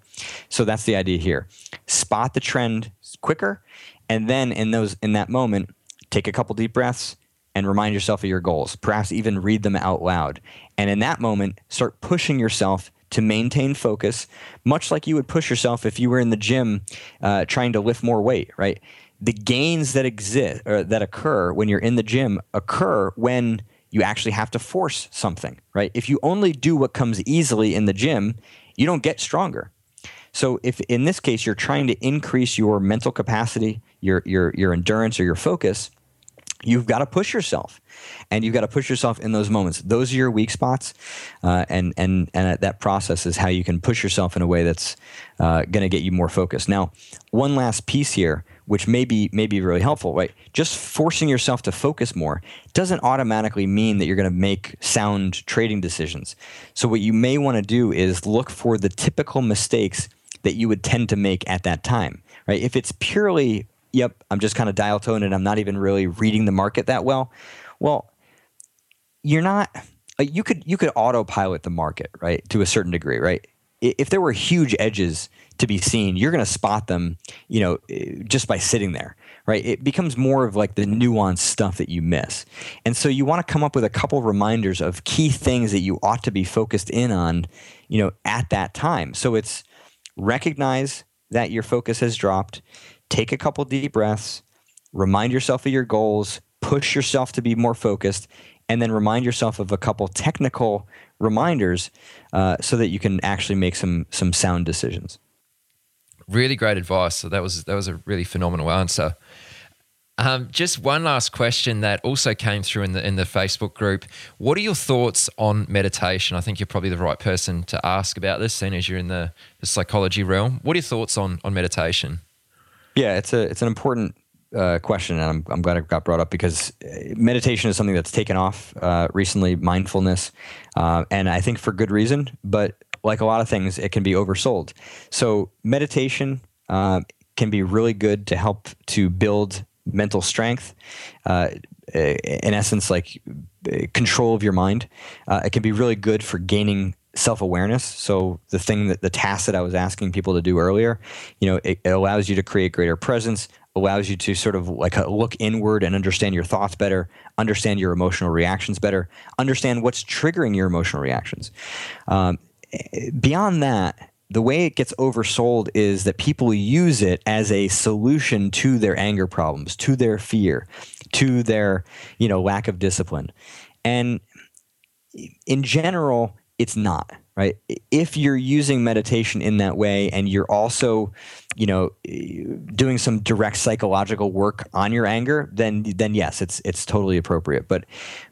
So that's the idea here. Spot the trend quicker and then in those in that moment, take a couple deep breaths and remind yourself of your goals. Perhaps even read them out loud. And in that moment, start pushing yourself to maintain focus, much like you would push yourself if you were in the gym uh, trying to lift more weight, right? The gains that exist or that occur when you're in the gym occur when you actually have to force something, right? If you only do what comes easily in the gym, you don't get stronger. So if in this case you're trying to increase your mental capacity, your your your endurance or your focus, you've got to push yourself and you've got to push yourself in those moments those are your weak spots uh, and and and that process is how you can push yourself in a way that's uh, going to get you more focused now one last piece here which may be, may be really helpful right just forcing yourself to focus more doesn't automatically mean that you're going to make sound trading decisions so what you may want to do is look for the typical mistakes that you would tend to make at that time right if it's purely yep, I'm just kind of dial tone and I'm not even really reading the market that well. Well, you're not. You could you could autopilot the market right to a certain degree, right? If there were huge edges to be seen, you're going to spot them, you know, eh, just by sitting there, right? It becomes more of like the nuanced stuff that you miss. And so you want to come up with a couple reminders of key things that you ought to be focused in on, you know, at that time. So it's recognize that your focus has dropped take a couple deep breaths, remind yourself of your goals, push yourself to be more focused, and then remind yourself of a couple technical reminders uh, so that you can actually make some some sound decisions. Really great advice. So that was that was a really phenomenal answer. Um, just one last question that also came through in the in the Facebook group. What are your thoughts on meditation? I think you're probably the right person to ask about this, seeing as you're in the, the psychology realm. What are your thoughts on on meditation? Yeah, it's a it's an important uh, question, and I'm, I'm glad it got brought up because uh, meditation is something that's taken off uh, recently. Mindfulness, uh, and I think for good reason. But like a lot of things, it can be oversold. So meditation uh, can be really good to help to build mental strength. Uh, in essence, like control of your mind. it can be really good for gaining self awareness. So the thing that the task that I was asking people to do earlier, you know, it, it, allows you to create greater presence, allows you to sort of like uh, look inward and understand your thoughts better, understand your emotional reactions better, understand what's triggering your emotional reactions. Um, beyond that, the way it gets oversold is that people use it as a solution to their anger problems, to their fear, to their you know lack of discipline, and in general it's not right? If you're using meditation in that way and you're also you know doing some direct psychological work on your anger then then yes it's it's totally appropriate. But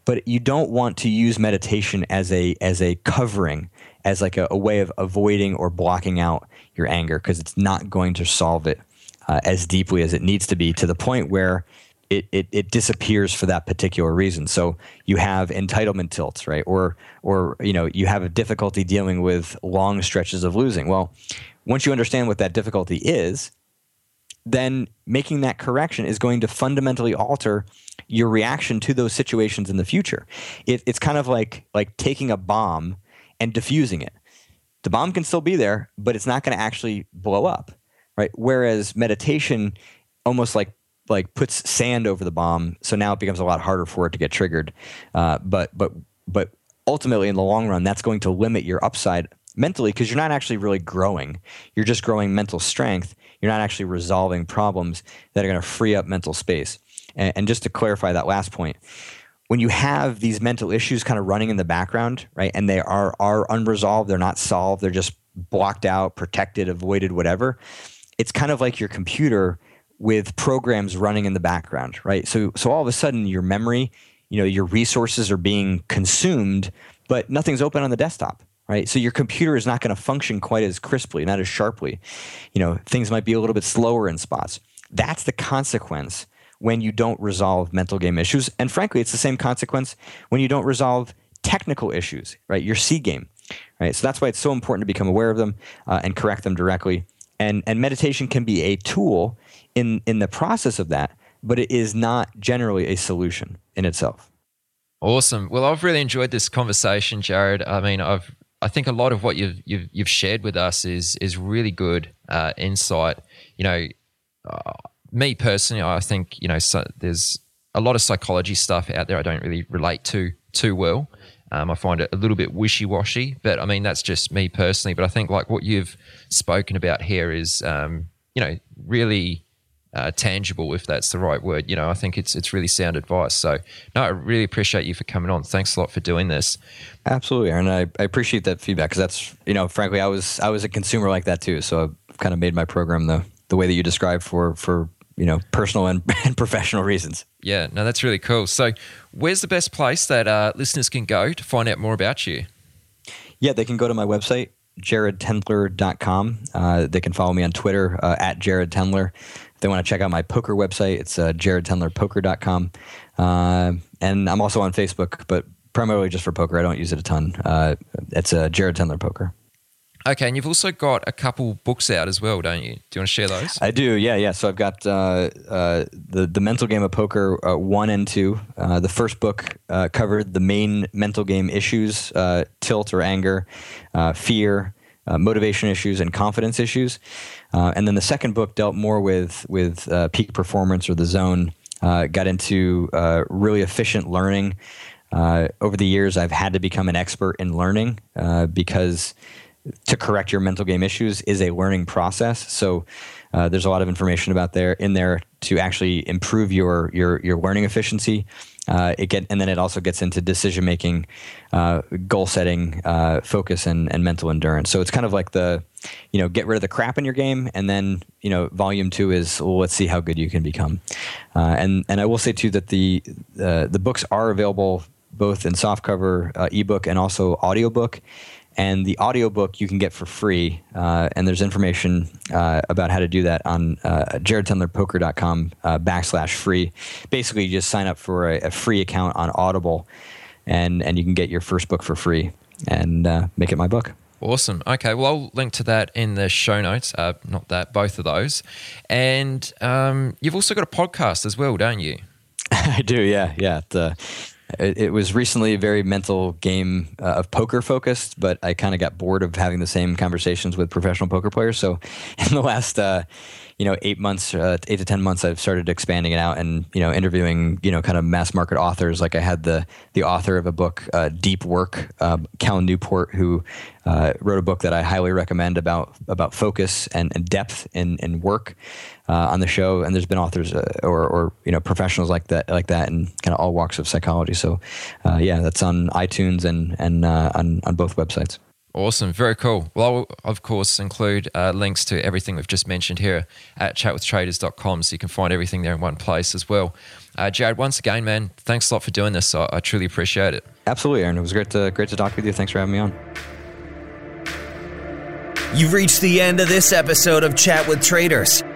but you don't want to use meditation as a as a covering as like a, a way of avoiding or blocking out your anger because it's not going to solve it uh, as deeply as it needs to be to the point where it, it, it disappears for that particular reason. So you have entitlement tilts, right? Or or you know you have a difficulty dealing with long stretches of losing. Well, once you understand what that difficulty is, then making that correction is going to fundamentally alter your reaction to those situations in the future. It, it's kind of like like taking a bomb and diffusing it. The bomb can still be there, but it's not going to actually blow up, right? Whereas meditation almost like like puts sand over the bomb, so now it becomes a lot harder for it to get triggered. Uh, but but but ultimately, in the long run, that's going to limit your upside mentally because you're not actually really growing. You're just growing mental strength. You're not actually resolving problems that are going to free up mental space. And, and just to clarify that last point, when you have these mental issues kind of running in the background, right, and they are are unresolved, they're not solved, they're just blocked out, protected, avoided, whatever. It's kind of like your computer with programs running in the background, right? So so all of a sudden your memory, you know, your resources are being consumed, but nothing's open on the desktop, right? So your computer is not going to function quite as crisply, not as sharply. You know, things might be a little bit slower in spots. That's the consequence when you don't resolve mental game issues. And frankly, it's the same consequence when you don't resolve technical issues, right? Your C game, right? So that's why it's so important to become aware of them uh, and correct them directly. And, and meditation can be a tool in in the process of that, but it is not generally a solution in itself. Awesome. Well, I've really enjoyed this conversation, Jared. I mean, I've I think a lot of what you've you've, you've shared with us is is really good uh, insight. You know, uh, me personally, I think you know so there's a lot of psychology stuff out there I don't really relate to too well. Um, I find it a little bit wishy washy, but I mean that's just me personally. But I think like what you've spoken about here is, um, you know, really uh, tangible, if that's the right word. You know, I think it's it's really sound advice. So, no, I really appreciate you for coming on. Thanks a lot for doing this. Absolutely, Aaron. I, I appreciate that feedback because that's you know, frankly, I was I was a consumer like that too. So I've kind of made my program the the way that you described for for you know personal and, and professional reasons. Yeah, no, that's really cool. So, where's the best place that uh, listeners can go to find out more about you? Yeah, they can go to my website, jaredtendler.com. Uh, they can follow me on Twitter uh, at Jared Tendler. If they want to check out my poker website, it's uh, jaredtendlerpoker.com. Uh, and I'm also on Facebook, but primarily just for poker. I don't use it a ton. Uh, it's uh, Jared Tendler Poker. Okay, and you've also got a couple books out as well, don't you? Do you want to share those? I do, yeah, yeah. So I've got uh, uh, the the mental game of poker uh, one and two. Uh, the first book uh, covered the main mental game issues: uh, tilt or anger, fear, motivation issues, and confidence issues. and then the second book dealt more with with peak performance or the zone. got into really efficient learning. over the years, I've had to become an expert in learning because to correct your mental game issues is a learning process. So uh, there's a lot of information about there in there to actually improve your your your learning efficiency. Uh, it get and then it also gets into decision making, uh, goal setting, uh, focus, and and mental endurance. So it's kind of like the, you know, get rid of the crap in your game, and then you know, volume two is well, let's see how good you can become. Uh, and and I will say too that the uh, the books are available both in softcover ebook and also audiobook and the audiobook you can get for free. Uh, and there's information uh, about how to do that on uh, jaredtendlerpoker.com uh, backslash free. Basically, you just sign up for a, a, free account on Audible, and, and you can get your first book for free and uh, make it my book. Awesome. Okay, well, I'll link to that in the show notes. Uh, not that, both of those. And um, you've also got a podcast as well, don't you? I do, yeah, yeah. The it, it was recently a very mental game uh, of poker focused, but I kind of got bored of having the same conversations with professional poker players. So in the last, uh, you know, eight months, uh, eight to ten months, I've started expanding it out and you know interviewing you know kind of mass market authors. Like I had the the author of a book, uh, Deep Work, um, Cal Newport, who uh, wrote a book that I highly recommend about about focus and, and depth in, in work uh, on the show. And there's been authors uh, or, or you know professionals like that like that in kind of all walks of psychology. So uh, yeah, that's on iTunes and and uh, on on both websites. Awesome, very cool. Well, I'll of course include uh, links to everything we've just mentioned here at chatwithtraders.com, so you can find everything there in one place as well. Uh, Jared, once again, man, thanks a lot for doing this. I, I truly appreciate it. Absolutely, Aaron. It was great to great to talk with you. Thanks for having me on. You've reached the end of this episode of Chat with Traders.